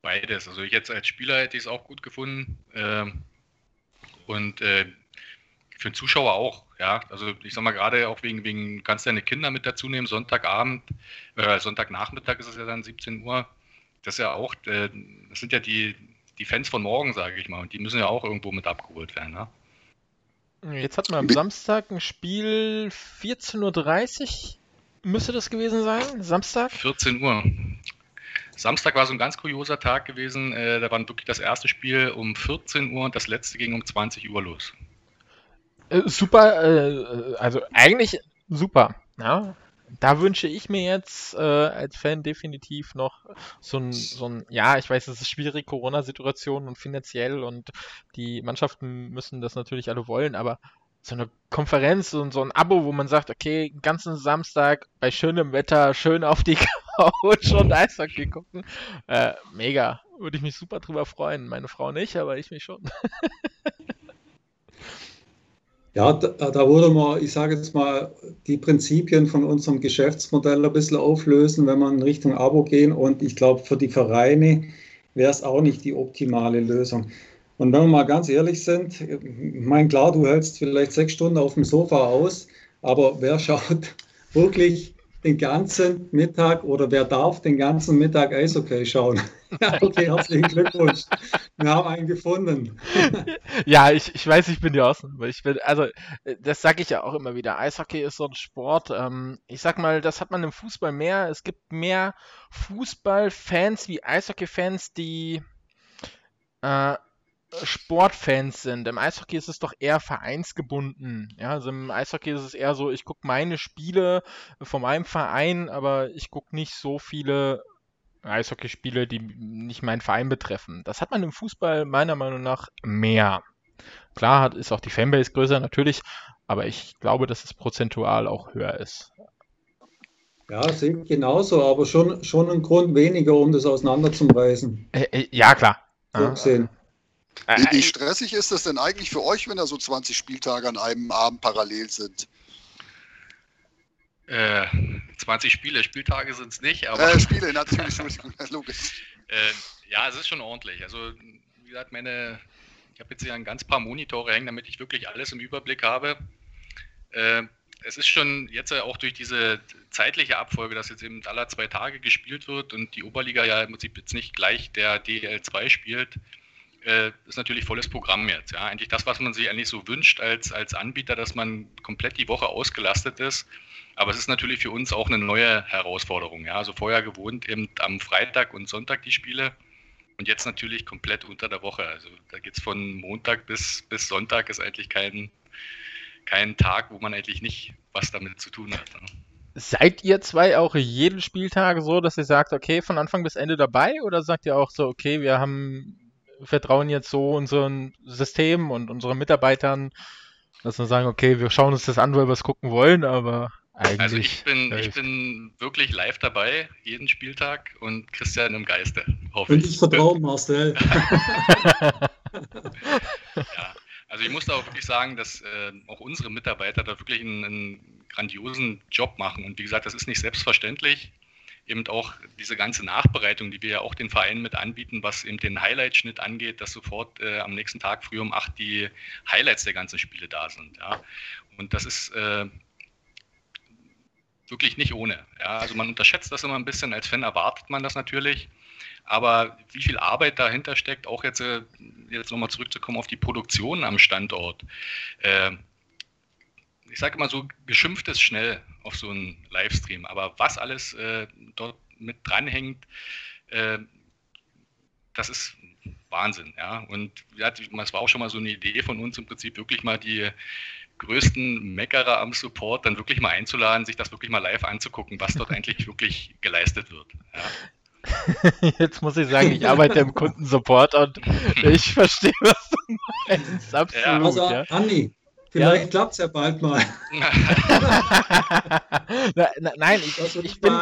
Beides. Also ich jetzt als Spieler hätte ich es auch gut gefunden. Ähm, und äh, für den Zuschauer auch, ja. Also ich sag mal gerade auch wegen, wegen, kannst du deine Kinder mit dazu nehmen, Sonntagabend, äh, Sonntagnachmittag ist es ja dann 17 Uhr. Das ist ja auch, äh, das sind ja die, die Fans von morgen, sage ich mal, und die müssen ja auch irgendwo mit abgeholt werden, ne? Jetzt hatten wir am Samstag ein Spiel 14.30 Uhr. Müsste das gewesen sein? Samstag? 14 Uhr. Samstag war so ein ganz kurioser Tag gewesen. Äh, da war wirklich das erste Spiel um 14 Uhr und das letzte ging um 20 Uhr los. Äh, super, äh, also eigentlich super. Ja. Da wünsche ich mir jetzt äh, als Fan definitiv noch so ein, so ein, ja, ich weiß, es ist schwierig, Corona-Situation und finanziell und die Mannschaften müssen das natürlich alle wollen, aber so eine Konferenz und so ein Abo, wo man sagt, okay, ganzen Samstag bei schönem Wetter schön auf die Couch und Eishockey gucken. Äh, mega. Würde ich mich super drüber freuen. Meine Frau nicht, aber ich mich schon. ja, da, da würde man, ich sage jetzt mal, die Prinzipien von unserem Geschäftsmodell ein bisschen auflösen, wenn man in Richtung Abo gehen. Und ich glaube, für die Vereine wäre es auch nicht die optimale Lösung. Und wenn wir mal ganz ehrlich sind, ich meine, klar, du hältst vielleicht sechs Stunden auf dem Sofa aus, aber wer schaut wirklich den ganzen Mittag oder wer darf den ganzen Mittag Eishockey schauen? ja, okay, herzlichen Glückwunsch. Wir haben einen gefunden. ja, ich, ich weiß, ich bin die Ausnahme. Ich bin, also, das sage ich ja auch immer wieder. Eishockey ist so ein Sport. Ähm, ich sag mal, das hat man im Fußball mehr. Es gibt mehr Fußballfans wie Eishockey-Fans, die äh, Sportfans sind. Im Eishockey ist es doch eher vereinsgebunden. Ja, also im Eishockey ist es eher so, ich gucke meine Spiele von meinem Verein, aber ich gucke nicht so viele Eishockeyspiele, die nicht meinen Verein betreffen. Das hat man im Fußball meiner Meinung nach mehr. Klar hat, ist auch die Fanbase größer natürlich, aber ich glaube, dass es prozentual auch höher ist. Ja, sehe ich genauso, aber schon, schon ein Grund weniger, um das auseinanderzureißen. Äh, äh, ja, klar. So gesehen. Wie, wie, stressig ist das denn eigentlich für euch, wenn da so 20 Spieltage an einem Abend parallel sind? Äh, 20 Spiele, Spieltage sind es nicht, aber. Äh, Spiele, natürlich, logisch. Äh, ja, es ist schon ordentlich. Also, wie gesagt, meine, ich habe jetzt hier ein ganz paar Monitore hängen, damit ich wirklich alles im Überblick habe. Äh, es ist schon jetzt auch durch diese zeitliche Abfolge, dass jetzt eben alle zwei Tage gespielt wird und die Oberliga ja im Prinzip jetzt nicht gleich der DL2 spielt, äh, ist natürlich volles Programm jetzt. Ja, eigentlich das, was man sich eigentlich so wünscht als, als Anbieter, dass man komplett die Woche ausgelastet ist. Aber es ist natürlich für uns auch eine neue Herausforderung. Ja, also vorher gewohnt eben am Freitag und Sonntag die Spiele und jetzt natürlich komplett unter der Woche. Also da geht es von Montag bis, bis Sonntag ist eigentlich kein, kein Tag, wo man eigentlich nicht was damit zu tun hat. Ne? Seid ihr zwei auch jeden Spieltag so, dass ihr sagt, okay, von Anfang bis Ende dabei? Oder sagt ihr auch so, okay, wir haben, vertrauen jetzt so unseren System und unseren Mitarbeitern, dass wir sagen, okay, wir schauen uns das an, weil wir es gucken wollen, aber eigentlich. Also ich bin, ich bin wirklich live dabei, jeden Spieltag und Christian im Geiste. Hoffe ich. ich vertraue Marcel. ja, also ich muss da auch wirklich sagen, dass äh, auch unsere Mitarbeiter da wirklich einen, einen, grandiosen Job machen. Und wie gesagt, das ist nicht selbstverständlich. Eben auch diese ganze Nachbereitung, die wir ja auch den Vereinen mit anbieten, was eben den Highlight-Schnitt angeht, dass sofort äh, am nächsten Tag früh um acht die Highlights der ganzen Spiele da sind. Ja. Und das ist äh, wirklich nicht ohne. Ja. Also man unterschätzt das immer ein bisschen, als Fan erwartet man das natürlich. Aber wie viel Arbeit dahinter steckt, auch jetzt, äh, jetzt nochmal zurückzukommen auf die Produktion am Standort. Äh, ich sage immer so, geschimpft ist schnell auf so einen Livestream, aber was alles äh, dort mit dranhängt, äh, das ist Wahnsinn, ja. Und ja, das war auch schon mal so eine Idee von uns im Prinzip wirklich mal die größten Meckerer am Support dann wirklich mal einzuladen, sich das wirklich mal live anzugucken, was dort eigentlich wirklich geleistet wird. Ja. Jetzt muss ich sagen, ich arbeite im Kundensupport und ich verstehe, was du meinst. Absolut. Ja. Also, ja. Andi, vielleicht ja. klappt es ja bald mal. na, na, nein, ich, ich, ich, bin,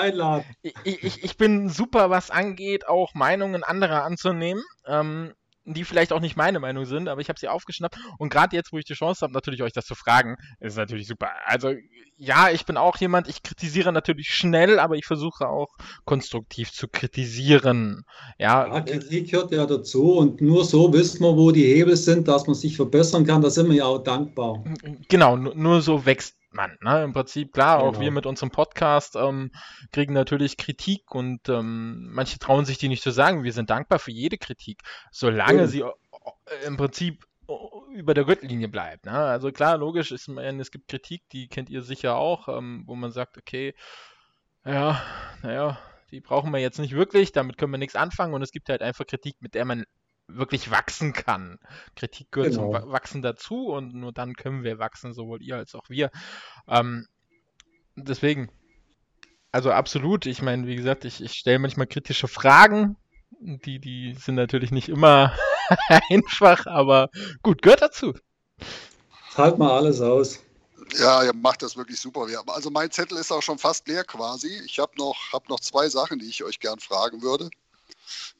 ich, ich, bin super, was angeht, auch Meinungen anderer anzunehmen. Ähm, die vielleicht auch nicht meine Meinung sind, aber ich habe sie aufgeschnappt. Und gerade jetzt, wo ich die Chance habe, natürlich euch das zu fragen, ist natürlich super. Also ja, ich bin auch jemand, ich kritisiere natürlich schnell, aber ich versuche auch konstruktiv zu kritisieren. Ja, ja Kritik gehört ja dazu und nur so wissen wir, wo die Hebel sind, dass man sich verbessern kann. Da sind wir ja auch dankbar. Genau, nur so wächst man. Ne? Im Prinzip, klar, genau. auch wir mit unserem Podcast ähm, kriegen natürlich Kritik und ähm, manche trauen sich die nicht zu sagen. Wir sind dankbar für jede Kritik, solange ja. sie im Prinzip über der Gürtellinie bleibt. Ne? Also klar, logisch ist, es gibt Kritik, die kennt ihr sicher auch, ähm, wo man sagt, okay, ja, naja, die brauchen wir jetzt nicht wirklich, damit können wir nichts anfangen und es gibt halt einfach Kritik, mit der man wirklich wachsen kann. Kritik gehört genau. zum Wachsen dazu und nur dann können wir wachsen, sowohl ihr als auch wir. Ähm, deswegen, also absolut, ich meine, wie gesagt, ich, ich stelle manchmal kritische Fragen, die, die sind natürlich nicht immer einfach, aber gut, gehört dazu. Halt mal alles aus. Ja, ihr macht das wirklich super. Also mein Zettel ist auch schon fast leer quasi. Ich habe noch, hab noch zwei Sachen, die ich euch gern fragen würde.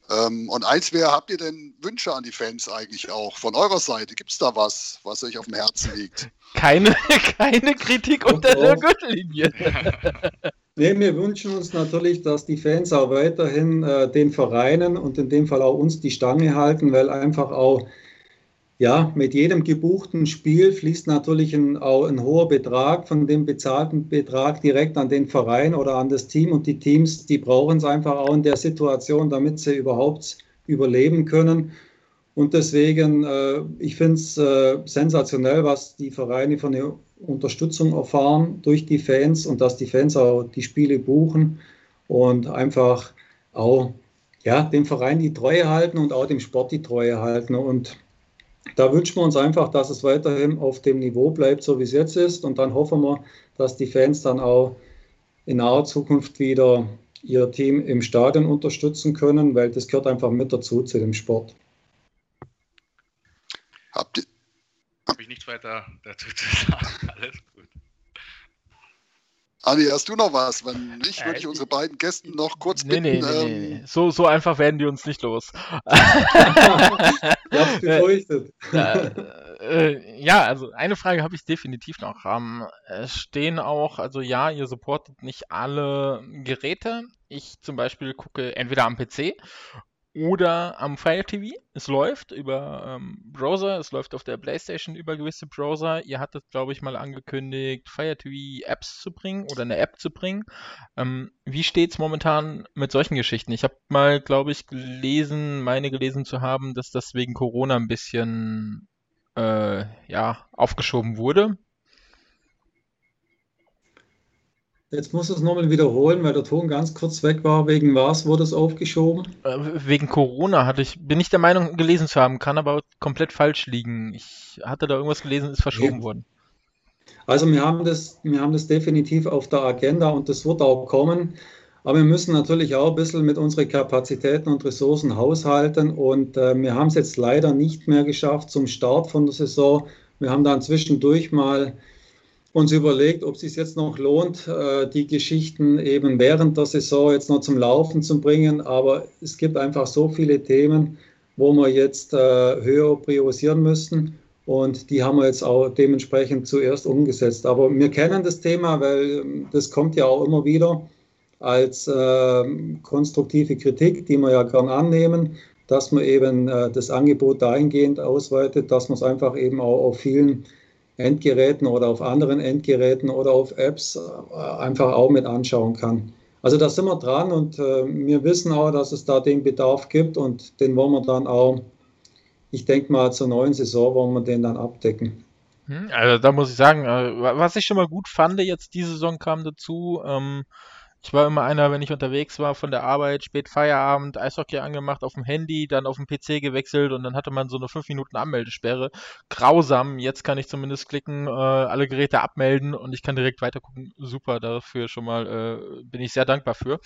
Ähm, und eins wäre, habt ihr denn Wünsche an die Fans eigentlich auch? Von eurer Seite gibt es da was, was euch auf dem Herzen liegt? Keine, keine Kritik unter der Gürtellinie. nee, wir wünschen uns natürlich, dass die Fans auch weiterhin äh, den Vereinen und in dem Fall auch uns die Stange halten, weil einfach auch ja, mit jedem gebuchten Spiel fließt natürlich ein, ein hoher Betrag von dem bezahlten Betrag direkt an den Verein oder an das Team. Und die Teams, die brauchen es einfach auch in der Situation, damit sie überhaupt überleben können. Und deswegen, äh, ich finde es äh, sensationell, was die Vereine von der Unterstützung erfahren durch die Fans und dass die Fans auch die Spiele buchen und einfach auch ja, dem Verein die Treue halten und auch dem Sport die Treue halten. Und da wünschen wir uns einfach, dass es weiterhin auf dem Niveau bleibt, so wie es jetzt ist. Und dann hoffen wir, dass die Fans dann auch in naher Zukunft wieder ihr Team im Stadion unterstützen können, weil das gehört einfach mit dazu zu dem Sport. Habt ihr? Habe ich nichts weiter dazu zu sagen. Alles Andi, hast du noch was? Wenn nicht, würde ich äh, unsere beiden Gäste noch kurz nee, bitten. Nee, nee, ähm, so, so einfach werden die uns nicht los. ich befürchtet. Äh, äh, ja, also eine Frage habe ich definitiv noch. Ähm, es stehen auch, also ja, ihr supportet nicht alle Geräte. Ich zum Beispiel gucke entweder am PC oder am Fire TV. Es läuft über ähm, Browser, es läuft auf der PlayStation über gewisse Browser. Ihr hattet, glaube ich, mal angekündigt, Fire TV Apps zu bringen oder eine App zu bringen. Ähm, wie steht es momentan mit solchen Geschichten? Ich habe mal, glaube ich, gelesen, meine gelesen zu haben, dass das wegen Corona ein bisschen äh, ja, aufgeschoben wurde. Jetzt muss es nochmal wiederholen, weil der Ton ganz kurz weg war. Wegen was wurde es aufgeschoben? Äh, wegen Corona hatte ich, bin ich der Meinung gelesen zu haben, kann aber komplett falsch liegen. Ich hatte da irgendwas gelesen, ist verschoben ja. worden. Also wir haben, das, wir haben das definitiv auf der Agenda und das wird auch kommen. Aber wir müssen natürlich auch ein bisschen mit unseren Kapazitäten und Ressourcen haushalten. Und äh, wir haben es jetzt leider nicht mehr geschafft zum Start von der Saison. Wir haben dann zwischendurch mal uns überlegt, ob es sich jetzt noch lohnt, äh, die Geschichten eben während der Saison jetzt noch zum Laufen zu bringen. Aber es gibt einfach so viele Themen, wo wir jetzt äh, höher priorisieren müssen. Und die haben wir jetzt auch dementsprechend zuerst umgesetzt. Aber wir kennen das Thema, weil ähm, das kommt ja auch immer wieder als äh, konstruktive Kritik, die wir ja gern annehmen, dass man eben äh, das Angebot dahingehend ausweitet, dass man es einfach eben auch auf vielen Endgeräten oder auf anderen Endgeräten oder auf Apps äh, einfach auch mit anschauen kann. Also da sind wir dran und äh, wir wissen auch, dass es da den Bedarf gibt und den wollen wir dann auch, ich denke mal zur neuen Saison wollen wir den dann abdecken. Hm, also da muss ich sagen, äh, was ich schon mal gut fand, jetzt diese Saison kam dazu, ähm, ich war immer einer, wenn ich unterwegs war von der Arbeit, spät Feierabend, Eishockey angemacht auf dem Handy, dann auf dem PC gewechselt und dann hatte man so eine 5 Minuten Anmeldesperre. Grausam. Jetzt kann ich zumindest klicken, äh, alle Geräte abmelden und ich kann direkt weitergucken. Super, dafür schon mal äh, bin ich sehr dankbar für.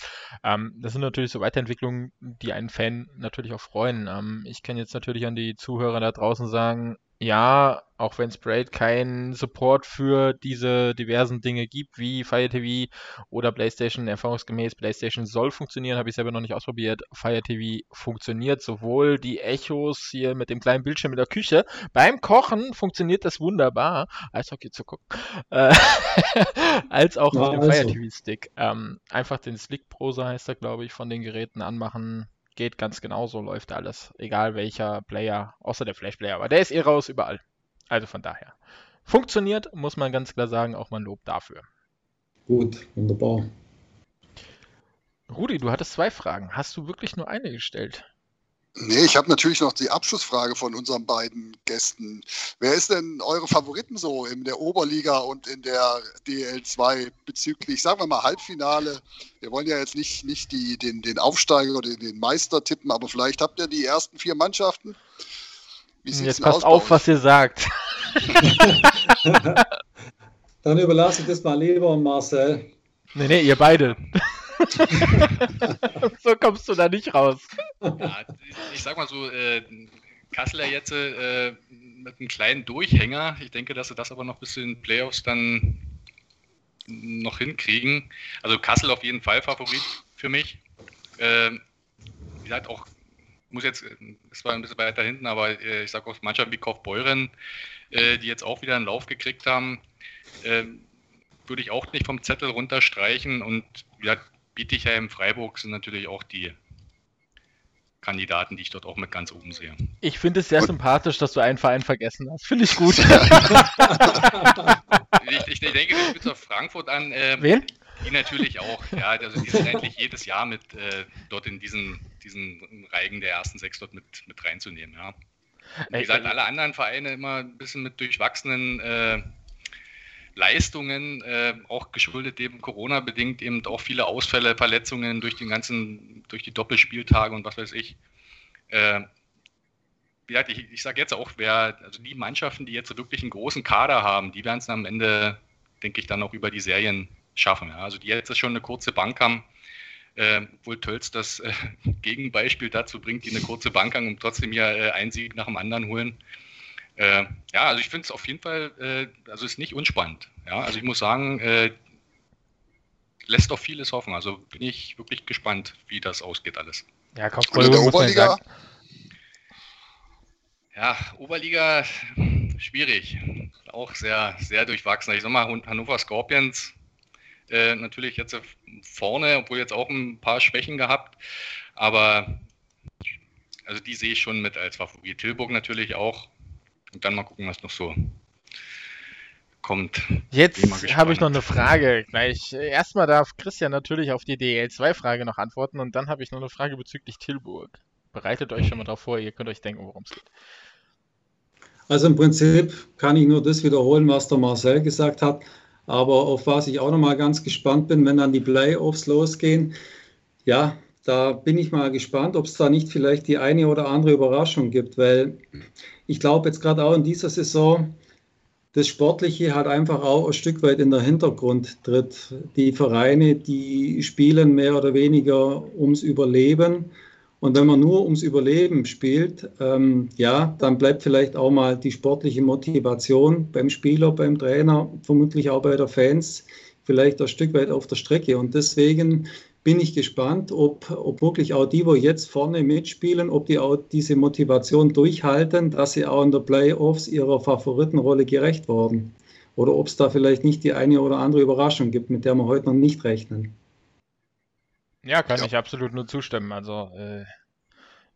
Ähm, das sind natürlich so Weiterentwicklungen, die einen Fan natürlich auch freuen. Ähm, ich kann jetzt natürlich an die Zuhörer da draußen sagen, ja, auch wenn Sprite keinen Support für diese diversen Dinge gibt, wie Fire TV oder PlayStation, erfahrungsgemäß PlayStation soll funktionieren, habe ich selber noch nicht ausprobiert. Fire TV funktioniert sowohl die Echos hier mit dem kleinen Bildschirm in der Küche. Beim Kochen funktioniert das wunderbar, als Hockey zu gucken, äh, als auch ja, mit dem also. Fire TV Stick. Ähm, einfach den Slick Browser heißt er, glaube ich, von den Geräten anmachen geht ganz genauso, läuft alles. Egal welcher Player, außer der Flash-Player. Aber der ist eh raus überall. Also von daher. Funktioniert, muss man ganz klar sagen, auch mal Lob dafür. Gut, wunderbar. Rudi, du hattest zwei Fragen. Hast du wirklich nur eine gestellt? Nee, ich habe natürlich noch die Abschlussfrage von unseren beiden Gästen. Wer ist denn eure Favoriten so in der Oberliga und in der DL2 bezüglich, sagen wir mal, Halbfinale? Wir wollen ja jetzt nicht, nicht die, den, den Aufsteiger oder den Meister tippen, aber vielleicht habt ihr die ersten vier Mannschaften. Wie sieht's jetzt passt auf, was ihr sagt. Dann überlasse ich das mal lieber Marcel. Nee, nee, ihr beide. so kommst du da nicht raus. Ja, ich sag mal so, äh, Kasseler jetzt äh, mit einem kleinen Durchhänger. Ich denke, dass sie das aber noch bis zu den Playoffs dann noch hinkriegen. Also Kassel auf jeden Fall Favorit für mich. Äh, wie gesagt, auch muss jetzt, es war ein bisschen weiter hinten, aber äh, ich sage auch Mannschaft wie Kaufbeuren, äh, die jetzt auch wieder einen Lauf gekriegt haben, äh, würde ich auch nicht vom Zettel runterstreichen und ja, Bietigheim, Freiburg sind natürlich auch die Kandidaten, die ich dort auch mit ganz oben sehe. Ich finde es sehr Und sympathisch, dass du einen Verein vergessen hast. Finde ich gut. ich, ich, denke, spielst auf Frankfurt an. Äh, Wen? Die natürlich auch. Ja, also die sind eigentlich jedes Jahr mit äh, dort in diesen, diesen Reigen der ersten sechs dort mit, mit reinzunehmen. Ja. wie gesagt, alle anderen Vereine immer ein bisschen mit durchwachsenen äh, Leistungen, äh, auch geschuldet eben Corona-bedingt, eben auch viele Ausfälle, Verletzungen durch den ganzen, durch die Doppelspieltage und was weiß ich. Äh, ja, ich, ich sage jetzt auch, wer, also die Mannschaften, die jetzt wirklich einen großen Kader haben, die werden es am Ende, denke ich, dann auch über die Serien schaffen. Ja. Also die jetzt schon eine kurze Bank haben, äh, wohl Tölz das äh, Gegenbeispiel dazu bringt, die eine kurze Bank haben und trotzdem ja äh, einen Sieg nach dem anderen holen. Äh, ja, also ich finde es auf jeden Fall, äh, also ist nicht unspannend. Ja, also ich muss sagen, äh, lässt doch vieles hoffen. Also bin ich wirklich gespannt, wie das ausgeht alles. Ja, Kaufbeuren der Oberliga? Ja, Oberliga schwierig. Auch sehr, sehr durchwachsen. Ich sag mal, Hannover Scorpions äh, natürlich jetzt vorne, obwohl jetzt auch ein paar Schwächen gehabt. Aber Also die sehe ich schon mit als Favorit. Tilburg natürlich auch. Und dann mal gucken, was noch so kommt. Jetzt habe ich noch eine Frage gleich. Erstmal darf Christian natürlich auf die DL2-Frage noch antworten und dann habe ich noch eine Frage bezüglich Tilburg. Bereitet euch schon mal darauf vor, ihr könnt euch denken, worum es geht. Also im Prinzip kann ich nur das wiederholen, was der Marcel gesagt hat. Aber auf was ich auch noch mal ganz gespannt bin, wenn dann die Playoffs losgehen, ja, da bin ich mal gespannt, ob es da nicht vielleicht die eine oder andere Überraschung gibt, weil ich glaube jetzt gerade auch in dieser Saison, das Sportliche hat einfach auch ein Stück weit in der Hintergrund tritt. Die Vereine, die spielen mehr oder weniger ums Überleben. Und wenn man nur ums Überleben spielt, ähm, ja, dann bleibt vielleicht auch mal die sportliche Motivation beim Spieler, beim Trainer, vermutlich auch bei der Fans, vielleicht ein Stück weit auf der Strecke. Und deswegen bin ich gespannt, ob, ob wirklich auch die, wo jetzt vorne mitspielen, ob die auch diese Motivation durchhalten, dass sie auch in der Playoffs ihrer Favoritenrolle gerecht worden. Oder ob es da vielleicht nicht die eine oder andere Überraschung gibt, mit der wir heute noch nicht rechnen. Ja, kann ja. ich absolut nur zustimmen. Also, äh,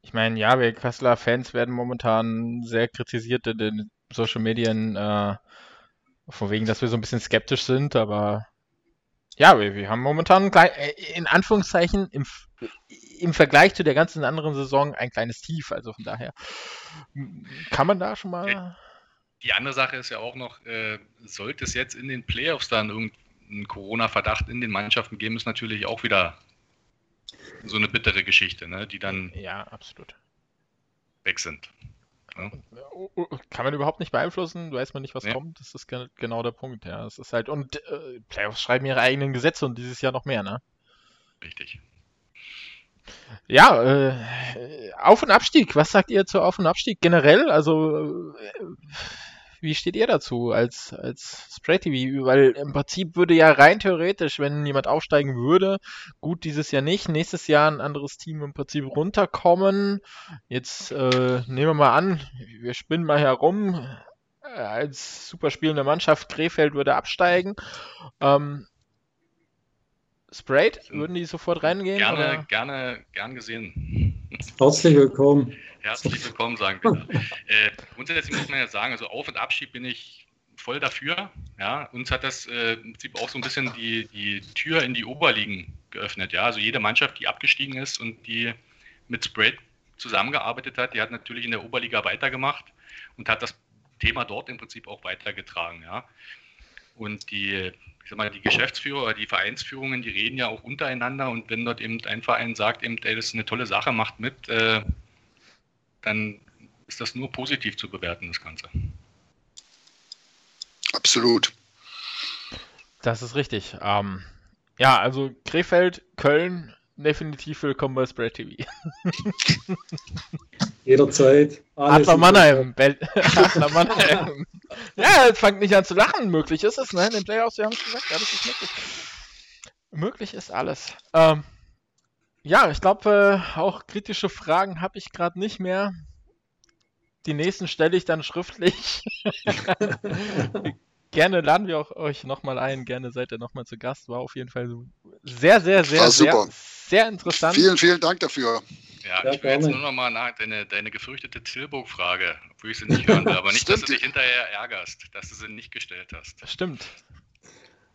ich meine, ja, wir Kasseler Fans werden momentan sehr kritisiert in den Social Medien, äh, von wegen, dass wir so ein bisschen skeptisch sind, aber ja, wir, wir haben momentan äh, in Anführungszeichen im, im Vergleich zu der ganzen anderen Saison ein kleines Tief. Also von daher kann man da schon mal. Die andere Sache ist ja auch noch, äh, sollte es jetzt in den Playoffs dann irgendeinen Corona-Verdacht in den Mannschaften geben, ist natürlich auch wieder so eine bittere Geschichte, ne, die dann ja, absolut. weg sind. Kann man überhaupt nicht beeinflussen, weiß man nicht, was ja. kommt. Das ist genau der Punkt, ja. Es ist halt, und äh, Playoffs schreiben ihre eigenen Gesetze und dieses Jahr noch mehr, ne? Richtig. Ja, äh, Auf- und Abstieg. Was sagt ihr zu Auf- und Abstieg generell? Also, äh, wie steht ihr dazu als, als Spray TV? Weil im Prinzip würde ja rein theoretisch, wenn jemand aufsteigen würde, gut dieses Jahr nicht, nächstes Jahr ein anderes Team im Prinzip runterkommen. Jetzt äh, nehmen wir mal an, wir spinnen mal herum. Äh, als super spielende Mannschaft Krefeld würde absteigen. Ähm, Sprayed, würden die sofort reingehen? Gerne, oder? gerne, gern gesehen. Herzlich willkommen. Herzlich willkommen, sagen wir. äh, grundsätzlich muss man ja sagen, also Auf- und Abschied bin ich voll dafür. Ja, uns hat das äh, im Prinzip auch so ein bisschen die, die Tür in die Oberligen geöffnet. Ja, also jede Mannschaft, die abgestiegen ist und die mit Spread zusammengearbeitet hat, die hat natürlich in der Oberliga weitergemacht und hat das Thema dort im Prinzip auch weitergetragen. Ja. Und die, ich sag mal, die Geschäftsführer oder die Vereinsführungen, die reden ja auch untereinander und wenn dort eben ein Verein sagt, eben, ey, das ist eine tolle Sache, macht mit, äh, dann ist das nur positiv zu bewerten, das Ganze. Absolut. Das ist richtig. Ähm, ja, also Krefeld, Köln, definitiv willkommen bei Spread TV. Jederzeit. Adler Mannheim. Adler Mannheim. ja, fangt nicht an zu lachen. Möglich ist es, ne? In den Playoffs, wir haben es gesagt, alles ist möglich. Möglich ist alles. Ähm, ja, ich glaube, äh, auch kritische Fragen habe ich gerade nicht mehr. Die nächsten stelle ich dann schriftlich. gerne laden wir auch euch nochmal ein. Gerne seid ihr nochmal zu Gast. War auf jeden Fall sehr, sehr, sehr, sehr, sehr interessant. Vielen, vielen Dank dafür. Ja, ja ich will jetzt nur nochmal nach deine, deine gefürchtete Tilburg-Frage, obwohl ich sie nicht hören will, aber nicht, dass du dich hinterher ärgerst, dass du sie nicht gestellt hast. Stimmt.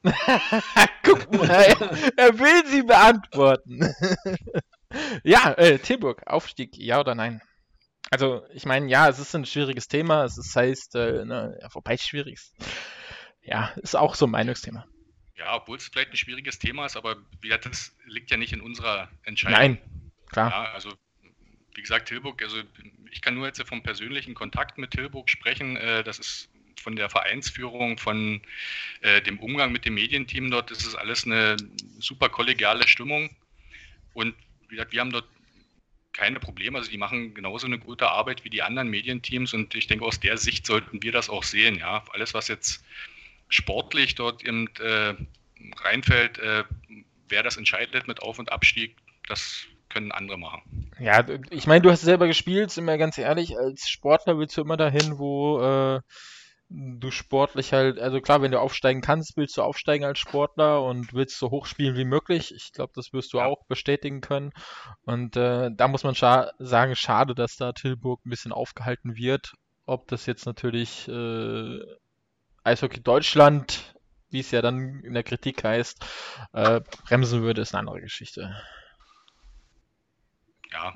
Guck mal, er, er, will sie beantworten. ja, äh, Tilburg, Aufstieg, ja oder nein? Also, ich meine, ja, es ist ein schwieriges Thema. Es ist, heißt, äh, ne, ja, wobei schwierig ist. Ja, ist auch so ein Meinungsthema. Ja, obwohl es vielleicht ein schwieriges Thema ist, aber das liegt ja nicht in unserer Entscheidung. Nein, klar. Ja, also, wie gesagt, Tilburg, also ich kann nur jetzt vom persönlichen Kontakt mit Tilburg sprechen. Äh, das ist von der Vereinsführung, von äh, dem Umgang mit dem Medienteam dort, das ist alles eine super kollegiale Stimmung. Und wie gesagt, wir haben dort keine Probleme. Also die machen genauso eine gute Arbeit wie die anderen Medienteams und ich denke, aus der Sicht sollten wir das auch sehen. Ja, alles, was jetzt sportlich dort eben äh, reinfällt, äh, wer das entscheidet mit Auf- und Abstieg, das können andere machen. Ja, ich meine, du hast selber gespielt, sind wir ganz ehrlich, als Sportler willst du immer dahin, wo äh, du sportlich halt, also klar, wenn du aufsteigen kannst, willst du aufsteigen als Sportler und willst so hoch spielen wie möglich. Ich glaube, das wirst du ja. auch bestätigen können. Und äh, da muss man scha sagen, schade, dass da Tilburg ein bisschen aufgehalten wird. Ob das jetzt natürlich äh, Eishockey Deutschland, wie es ja dann in der Kritik heißt, äh, bremsen würde, ist eine andere Geschichte. Ja,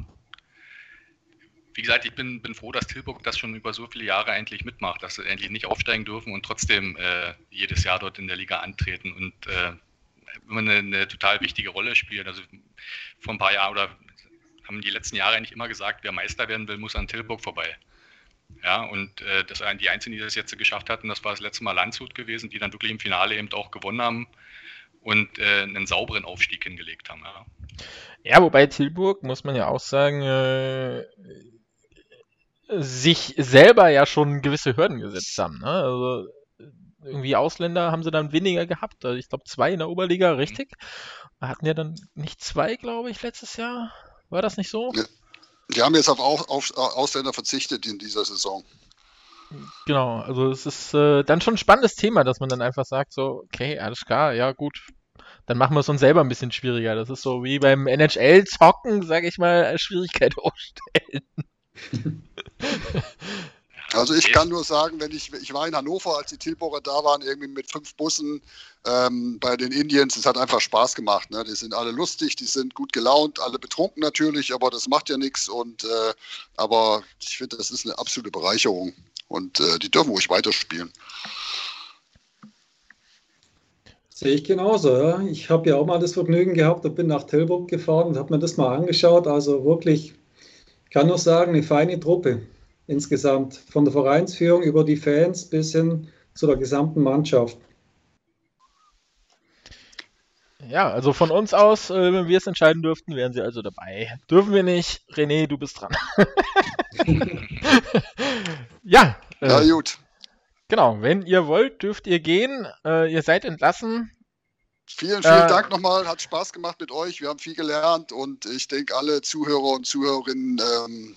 wie gesagt, ich bin, bin froh, dass Tilburg das schon über so viele Jahre eigentlich mitmacht, dass sie endlich nicht aufsteigen dürfen und trotzdem äh, jedes Jahr dort in der Liga antreten und äh, immer eine, eine, total wichtige Rolle spielen. Also vor ein paar Jahren oder haben die letzten Jahre eigentlich immer gesagt, wer Meister werden will, muss an Tilburg vorbei. Ja, und äh, das die Einzigen, die das jetzt geschafft hatten, das war das letzte Mal Landshut gewesen, die dann wirklich im Finale eben auch gewonnen haben und äh, einen sauberen Aufstieg hingelegt haben. Ja. ja, wobei Tilburg, muss man ja auch sagen, äh, sich selber ja schon gewisse Hürden gesetzt haben. Ne? Also irgendwie Ausländer haben sie dann weniger gehabt. Also ich glaube zwei in der Oberliga, richtig? Wir hatten ja dann nicht zwei, glaube ich, letztes Jahr. War das nicht so? Die haben jetzt auf, auf, Ausländer verzichtet in dieser Saison. Genau, also es ist äh, dann schon ein spannendes Thema, dass man dann einfach sagt, so, okay, alles klar, ja gut, dann machen wir es uns selber ein bisschen schwieriger. Das ist so wie beim NHL-Zocken, sage ich mal, Schwierigkeit aufstellen. Also ich kann nur sagen, wenn ich, ich war in Hannover, als die Tilburger da waren, irgendwie mit fünf Bussen ähm, bei den Indians, es hat einfach Spaß gemacht. Ne? Die sind alle lustig, die sind gut gelaunt, alle betrunken natürlich, aber das macht ja nichts. Und äh, aber ich finde, das ist eine absolute Bereicherung und äh, die dürfen ruhig weiterspielen. Sehe ich genauso. Ja. Ich habe ja auch mal das Vergnügen gehabt und bin nach Tilburg gefahren und habe mir das mal angeschaut. Also wirklich kann nur sagen, eine feine Truppe insgesamt. Von der Vereinsführung über die Fans bis hin zu der gesamten Mannschaft. Ja, also von uns aus, äh, wenn wir es entscheiden dürften, wären sie also dabei. Dürfen wir nicht? René, du bist dran. ja. Äh, ja, gut. Genau, wenn ihr wollt, dürft ihr gehen. Äh, ihr seid entlassen. Vielen, vielen äh, Dank nochmal. Hat Spaß gemacht mit euch. Wir haben viel gelernt und ich denke, alle Zuhörer und Zuhörerinnen ähm,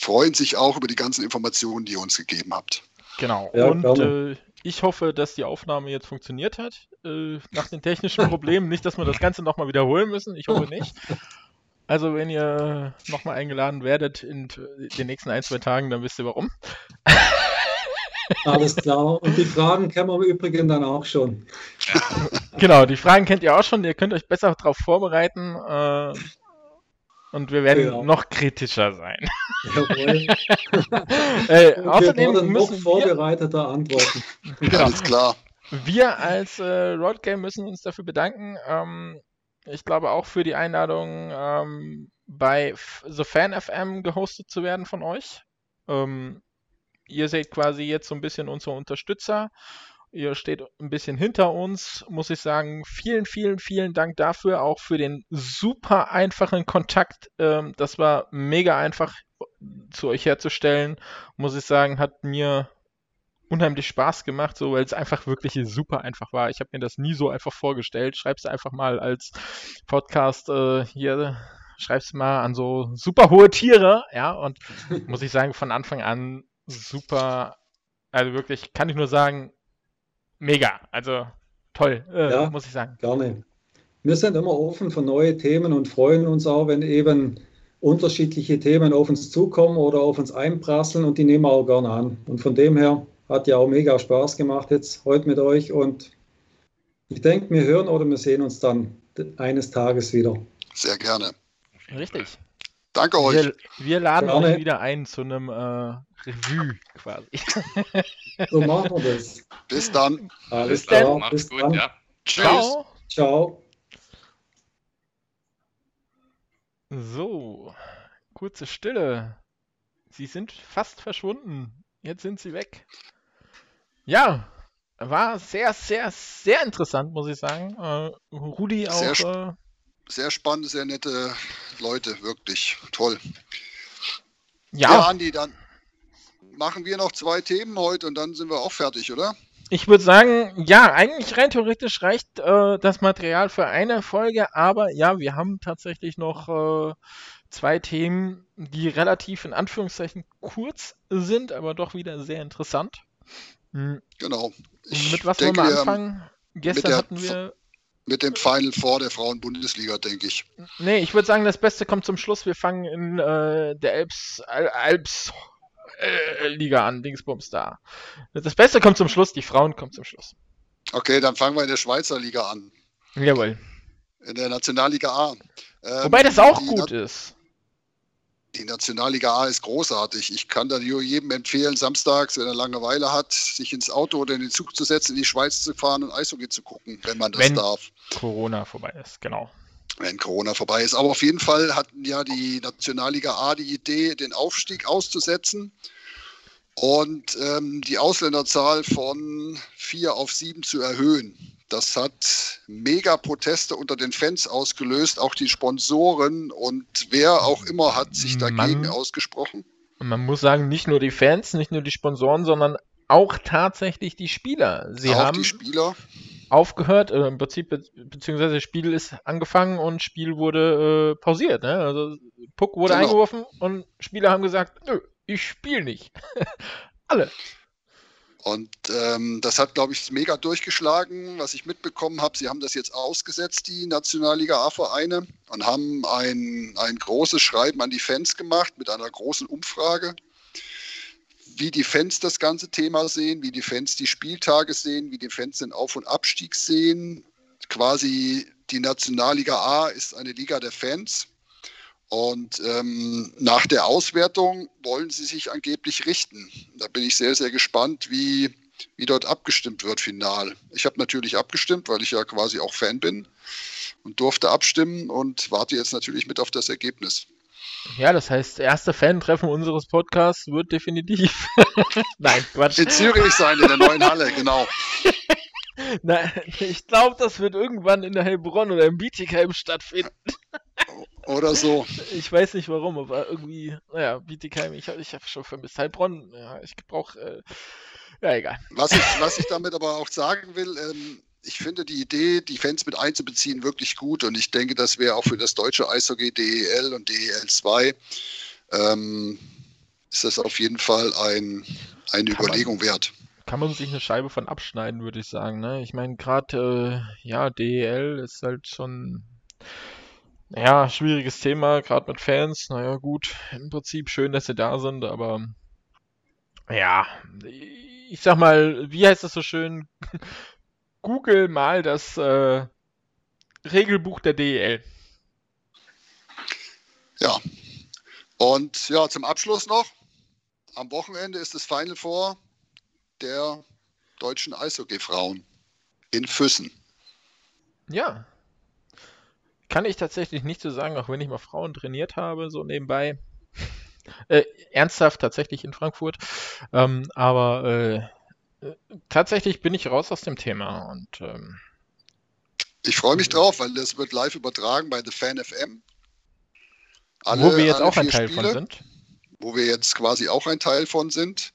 freuen sich auch über die ganzen Informationen, die ihr uns gegeben habt. Genau. Ja, und äh, ich hoffe, dass die Aufnahme jetzt funktioniert hat. Äh, nach den technischen Problemen. nicht, dass wir das Ganze nochmal wiederholen müssen. Ich hoffe nicht. Also, wenn ihr nochmal eingeladen werdet in den nächsten ein, zwei Tagen, dann wisst ihr warum. Alles klar. Und die Fragen kennen wir im Übrigen dann auch schon. Genau, die Fragen kennt ihr auch schon. Ihr könnt euch besser darauf vorbereiten. Äh, und wir werden ja. noch kritischer sein. Jawohl. äh, außerdem wir müssen noch vorbereiteter antworten. Genau. Alles klar. Wir als äh, Road Game müssen uns dafür bedanken. Ähm, ich glaube auch für die Einladung ähm, bei The Fan FM gehostet zu werden von euch. Ähm, ihr seid quasi jetzt so ein bisschen unsere Unterstützer. Ihr steht ein bisschen hinter uns, muss ich sagen. Vielen, vielen, vielen Dank dafür, auch für den super einfachen Kontakt. Ähm, das war mega einfach zu euch herzustellen. Muss ich sagen, hat mir unheimlich Spaß gemacht, so weil es einfach wirklich super einfach war. Ich habe mir das nie so einfach vorgestellt. Schreib's einfach mal als Podcast äh, hier, schreib's mal an so super hohe Tiere, ja, und muss ich sagen, von Anfang an super, also wirklich, kann ich nur sagen, mega. Also toll, äh, ja, muss ich sagen. Gerne. Wir sind immer offen für neue Themen und freuen uns auch, wenn eben unterschiedliche Themen auf uns zukommen oder auf uns einprasseln und die nehmen wir auch gerne an. Und von dem her hat ja auch mega Spaß gemacht jetzt heute mit euch und ich denke, wir hören oder wir sehen uns dann eines Tages wieder. Sehr gerne. Richtig. Danke euch. Wir, wir laden Gerne. euch wieder ein zu einem äh, Revue quasi. So machen wir das. Bis dann. Alles Bis klar. Macht's Bis gut, dann. ja. Tschüss. Ciao. Ciao. So, kurze Stille. Sie sind fast verschwunden. Jetzt sind sie weg. Ja, war sehr, sehr, sehr interessant, muss ich sagen. Äh, Rudi auch. Sehr, äh, sehr spannend, sehr nette Leute, wirklich toll. Ja. ja, Andi, dann machen wir noch zwei Themen heute und dann sind wir auch fertig, oder? Ich würde sagen, ja, eigentlich rein theoretisch reicht äh, das Material für eine Folge, aber ja, wir haben tatsächlich noch äh, zwei Themen, die relativ in Anführungszeichen kurz sind, aber doch wieder sehr interessant. Mhm. Genau. Ich mit was denke, wollen wir anfangen? Gestern hatten wir. Mit dem Final Four der Frauen-Bundesliga, denke ich. Nee, ich würde sagen, das Beste kommt zum Schluss. Wir fangen in äh, der Alps, Alps äh, Liga an, Dingsbums da. Das Beste kommt zum Schluss, die Frauen kommen zum Schluss. Okay, dann fangen wir in der Schweizer Liga an. Jawohl. In der Nationalliga A. Ähm, Wobei das auch gut Na ist. Die Nationalliga A ist großartig. Ich kann da nur jedem empfehlen, samstags, wenn er Langeweile hat, sich ins Auto oder in den Zug zu setzen, in die Schweiz zu fahren und Eishockey zu gucken, wenn man das wenn darf. Corona vorbei ist, genau. Wenn Corona vorbei ist. Aber auf jeden Fall hatten ja die Nationalliga A die Idee, den Aufstieg auszusetzen und ähm, die Ausländerzahl von vier auf sieben zu erhöhen. Das hat mega Proteste unter den Fans ausgelöst. Auch die Sponsoren und wer auch immer hat sich dagegen man, ausgesprochen. Man muss sagen, nicht nur die Fans, nicht nur die Sponsoren, sondern auch tatsächlich die Spieler. Sie auch haben die Spieler aufgehört, äh, im Prinzip, be beziehungsweise Spiel ist angefangen und Spiel wurde äh, pausiert. Ne? Also Puck wurde genau. eingeworfen und Spieler haben gesagt, nö, ich spiele nicht. Alle. Und ähm, das hat, glaube ich, mega durchgeschlagen, was ich mitbekommen habe. Sie haben das jetzt ausgesetzt, die Nationalliga A-Vereine, und haben ein, ein großes Schreiben an die Fans gemacht mit einer großen Umfrage, wie die Fans das ganze Thema sehen, wie die Fans die Spieltage sehen, wie die Fans den Auf- und Abstieg sehen. Quasi die Nationalliga A ist eine Liga der Fans. Und ähm, nach der Auswertung wollen sie sich angeblich richten. Da bin ich sehr, sehr gespannt, wie, wie dort abgestimmt wird final. Ich habe natürlich abgestimmt, weil ich ja quasi auch Fan bin und durfte abstimmen und warte jetzt natürlich mit auf das Ergebnis. Ja, das heißt, erste Fan-Treffen unseres Podcasts wird definitiv. Nein, Quatsch. In Zürich sein, in der neuen Halle, genau. Nein, ich glaube, das wird irgendwann in der Heilbronn oder im Bietigheim stattfinden. Oder so. Ich weiß nicht warum, aber irgendwie, naja, Bietigheim, ich, ich habe schon vermisst. Heilbronn, ja, ich brauche, äh, ja, egal. Was ich, was ich damit aber auch sagen will, ähm, ich finde die Idee, die Fans mit einzubeziehen, wirklich gut und ich denke, das wäre auch für das deutsche Eishockey DEL und DEL 2 ähm, ist das auf jeden Fall ein, eine kann Überlegung man, wert. Kann man sich eine Scheibe von abschneiden, würde ich sagen. Ne? Ich meine, gerade, äh, ja, DEL ist halt schon ja, schwieriges Thema, gerade mit Fans. Naja, gut, im Prinzip schön, dass sie da sind, aber ja, ich sag mal, wie heißt das so schön? Google mal das äh, Regelbuch der DEL. Ja, und ja, zum Abschluss noch. Am Wochenende ist das Final Four der deutschen Eishockey-Frauen in Füssen. Ja, kann ich tatsächlich nicht so sagen, auch wenn ich mal Frauen trainiert habe, so nebenbei. Äh, ernsthaft tatsächlich in Frankfurt. Ähm, aber äh, tatsächlich bin ich raus aus dem Thema und ähm, ich freue mich drauf, weil das wird live übertragen bei The Fan FM. Alle, wo wir jetzt auch ein Teil Spiele, von sind. Wo wir jetzt quasi auch ein Teil von sind.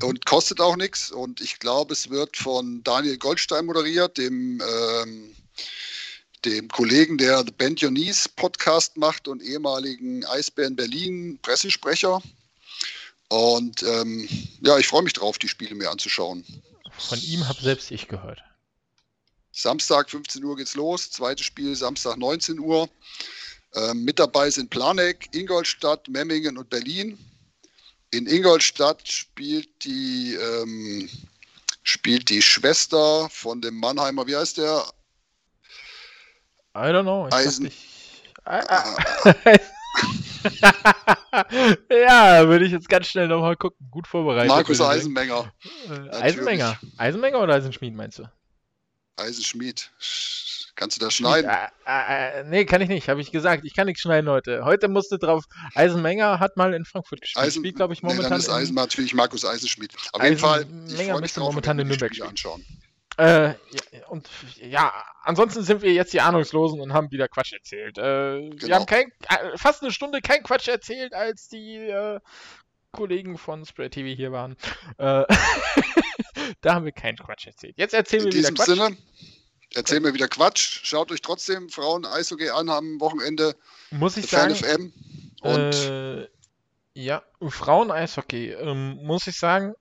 Und kostet auch nichts. Und ich glaube, es wird von Daniel Goldstein moderiert, dem ähm, dem Kollegen, der The Band Your Knees Podcast macht und ehemaligen Eisbären Berlin Pressesprecher. Und ähm, ja, ich freue mich drauf, die Spiele mir anzuschauen. Von ihm habe selbst ich gehört. Samstag 15 Uhr geht's los, zweites Spiel Samstag 19 Uhr. Ähm, mit dabei sind Planegg, Ingolstadt, Memmingen und Berlin. In Ingolstadt spielt die, ähm, spielt die Schwester von dem Mannheimer, wie heißt der? I don't know. Ich Eisen. Ich, ja, würde ich jetzt ganz schnell nochmal gucken. Gut vorbereitet. Markus Eisenmenger. Äh, Eisenmenger. Eisenmenger oder Eisenschmied meinst du? Eisenschmied. Kannst du das schneiden? Äh, äh, äh, nee, kann ich nicht, habe ich gesagt. Ich kann nichts schneiden heute. Heute musste drauf. Eisenmenger hat mal in Frankfurt gespielt. Eisen, spielt, glaube ich, momentan. Nee, dann ist Eisen natürlich Markus Eisenschmied. Auf jeden Fall. Eisenmenger müsste momentan in Nürnberg anschauen. Äh, und ja, ansonsten sind wir jetzt die Ahnungslosen und haben wieder Quatsch erzählt. Äh, genau. Wir haben kein, äh, fast eine Stunde kein Quatsch erzählt, als die äh, Kollegen von Spray TV hier waren. Äh, da haben wir keinen Quatsch erzählt. Jetzt erzählen In wir wieder Quatsch. Sinne, erzählen wir wieder Quatsch. Schaut euch trotzdem Frauen Eishockey an am Wochenende. Muss ich sagen. FM und äh, ja, Frauen Eishockey, ähm, muss ich sagen,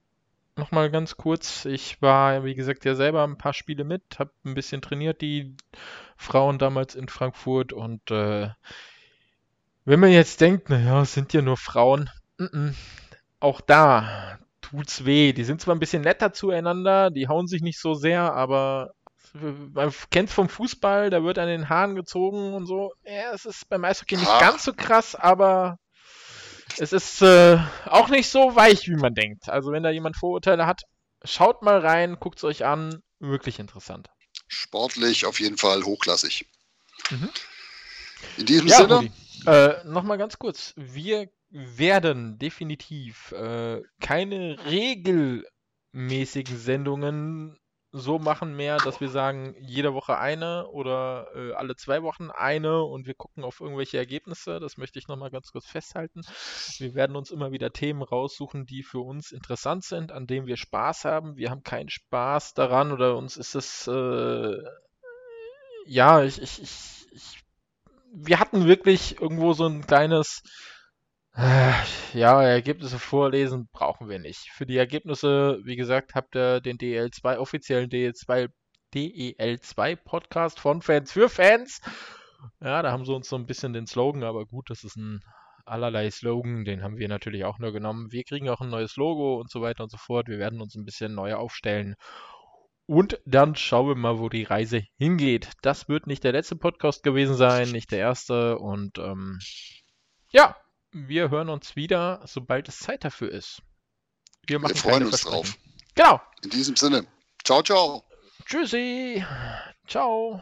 nochmal ganz kurz. Ich war, wie gesagt, ja selber ein paar Spiele mit, habe ein bisschen trainiert, die Frauen damals in Frankfurt. Und äh, wenn man jetzt denkt, naja, es sind ja nur Frauen, n -n, auch da tut's weh. Die sind zwar ein bisschen netter zueinander, die hauen sich nicht so sehr, aber man kennt vom Fußball, da wird an den Haaren gezogen und so. Ja, es ist beim Eishockey nicht Ach. ganz so krass, aber es ist äh, auch nicht so weich, wie man denkt. Also wenn da jemand Vorurteile hat, schaut mal rein, guckt es euch an. Wirklich interessant. Sportlich auf jeden Fall hochklassig. Mhm. In diesem ja, Sinne. Äh, Nochmal ganz kurz. Wir werden definitiv äh, keine regelmäßigen Sendungen so machen mehr, dass wir sagen, jede Woche eine oder äh, alle zwei Wochen eine und wir gucken auf irgendwelche Ergebnisse. Das möchte ich nochmal ganz kurz festhalten. Wir werden uns immer wieder Themen raussuchen, die für uns interessant sind, an denen wir Spaß haben. Wir haben keinen Spaß daran oder uns ist es, äh, ja, ich, ich, ich, ich, wir hatten wirklich irgendwo so ein kleines, ja, Ergebnisse vorlesen brauchen wir nicht. Für die Ergebnisse, wie gesagt, habt ihr den DEL2, offiziellen DEL2, DEL2 Podcast von Fans für Fans. Ja, da haben sie uns so ein bisschen den Slogan, aber gut, das ist ein allerlei Slogan, den haben wir natürlich auch nur genommen. Wir kriegen auch ein neues Logo und so weiter und so fort. Wir werden uns ein bisschen neu aufstellen. Und dann schauen wir mal, wo die Reise hingeht. Das wird nicht der letzte Podcast gewesen sein, nicht der erste. Und ähm, ja, wir hören uns wieder, sobald es Zeit dafür ist. Wir, machen wir freuen uns drauf. Genau. In diesem Sinne. Ciao, ciao. Tschüssi. Ciao.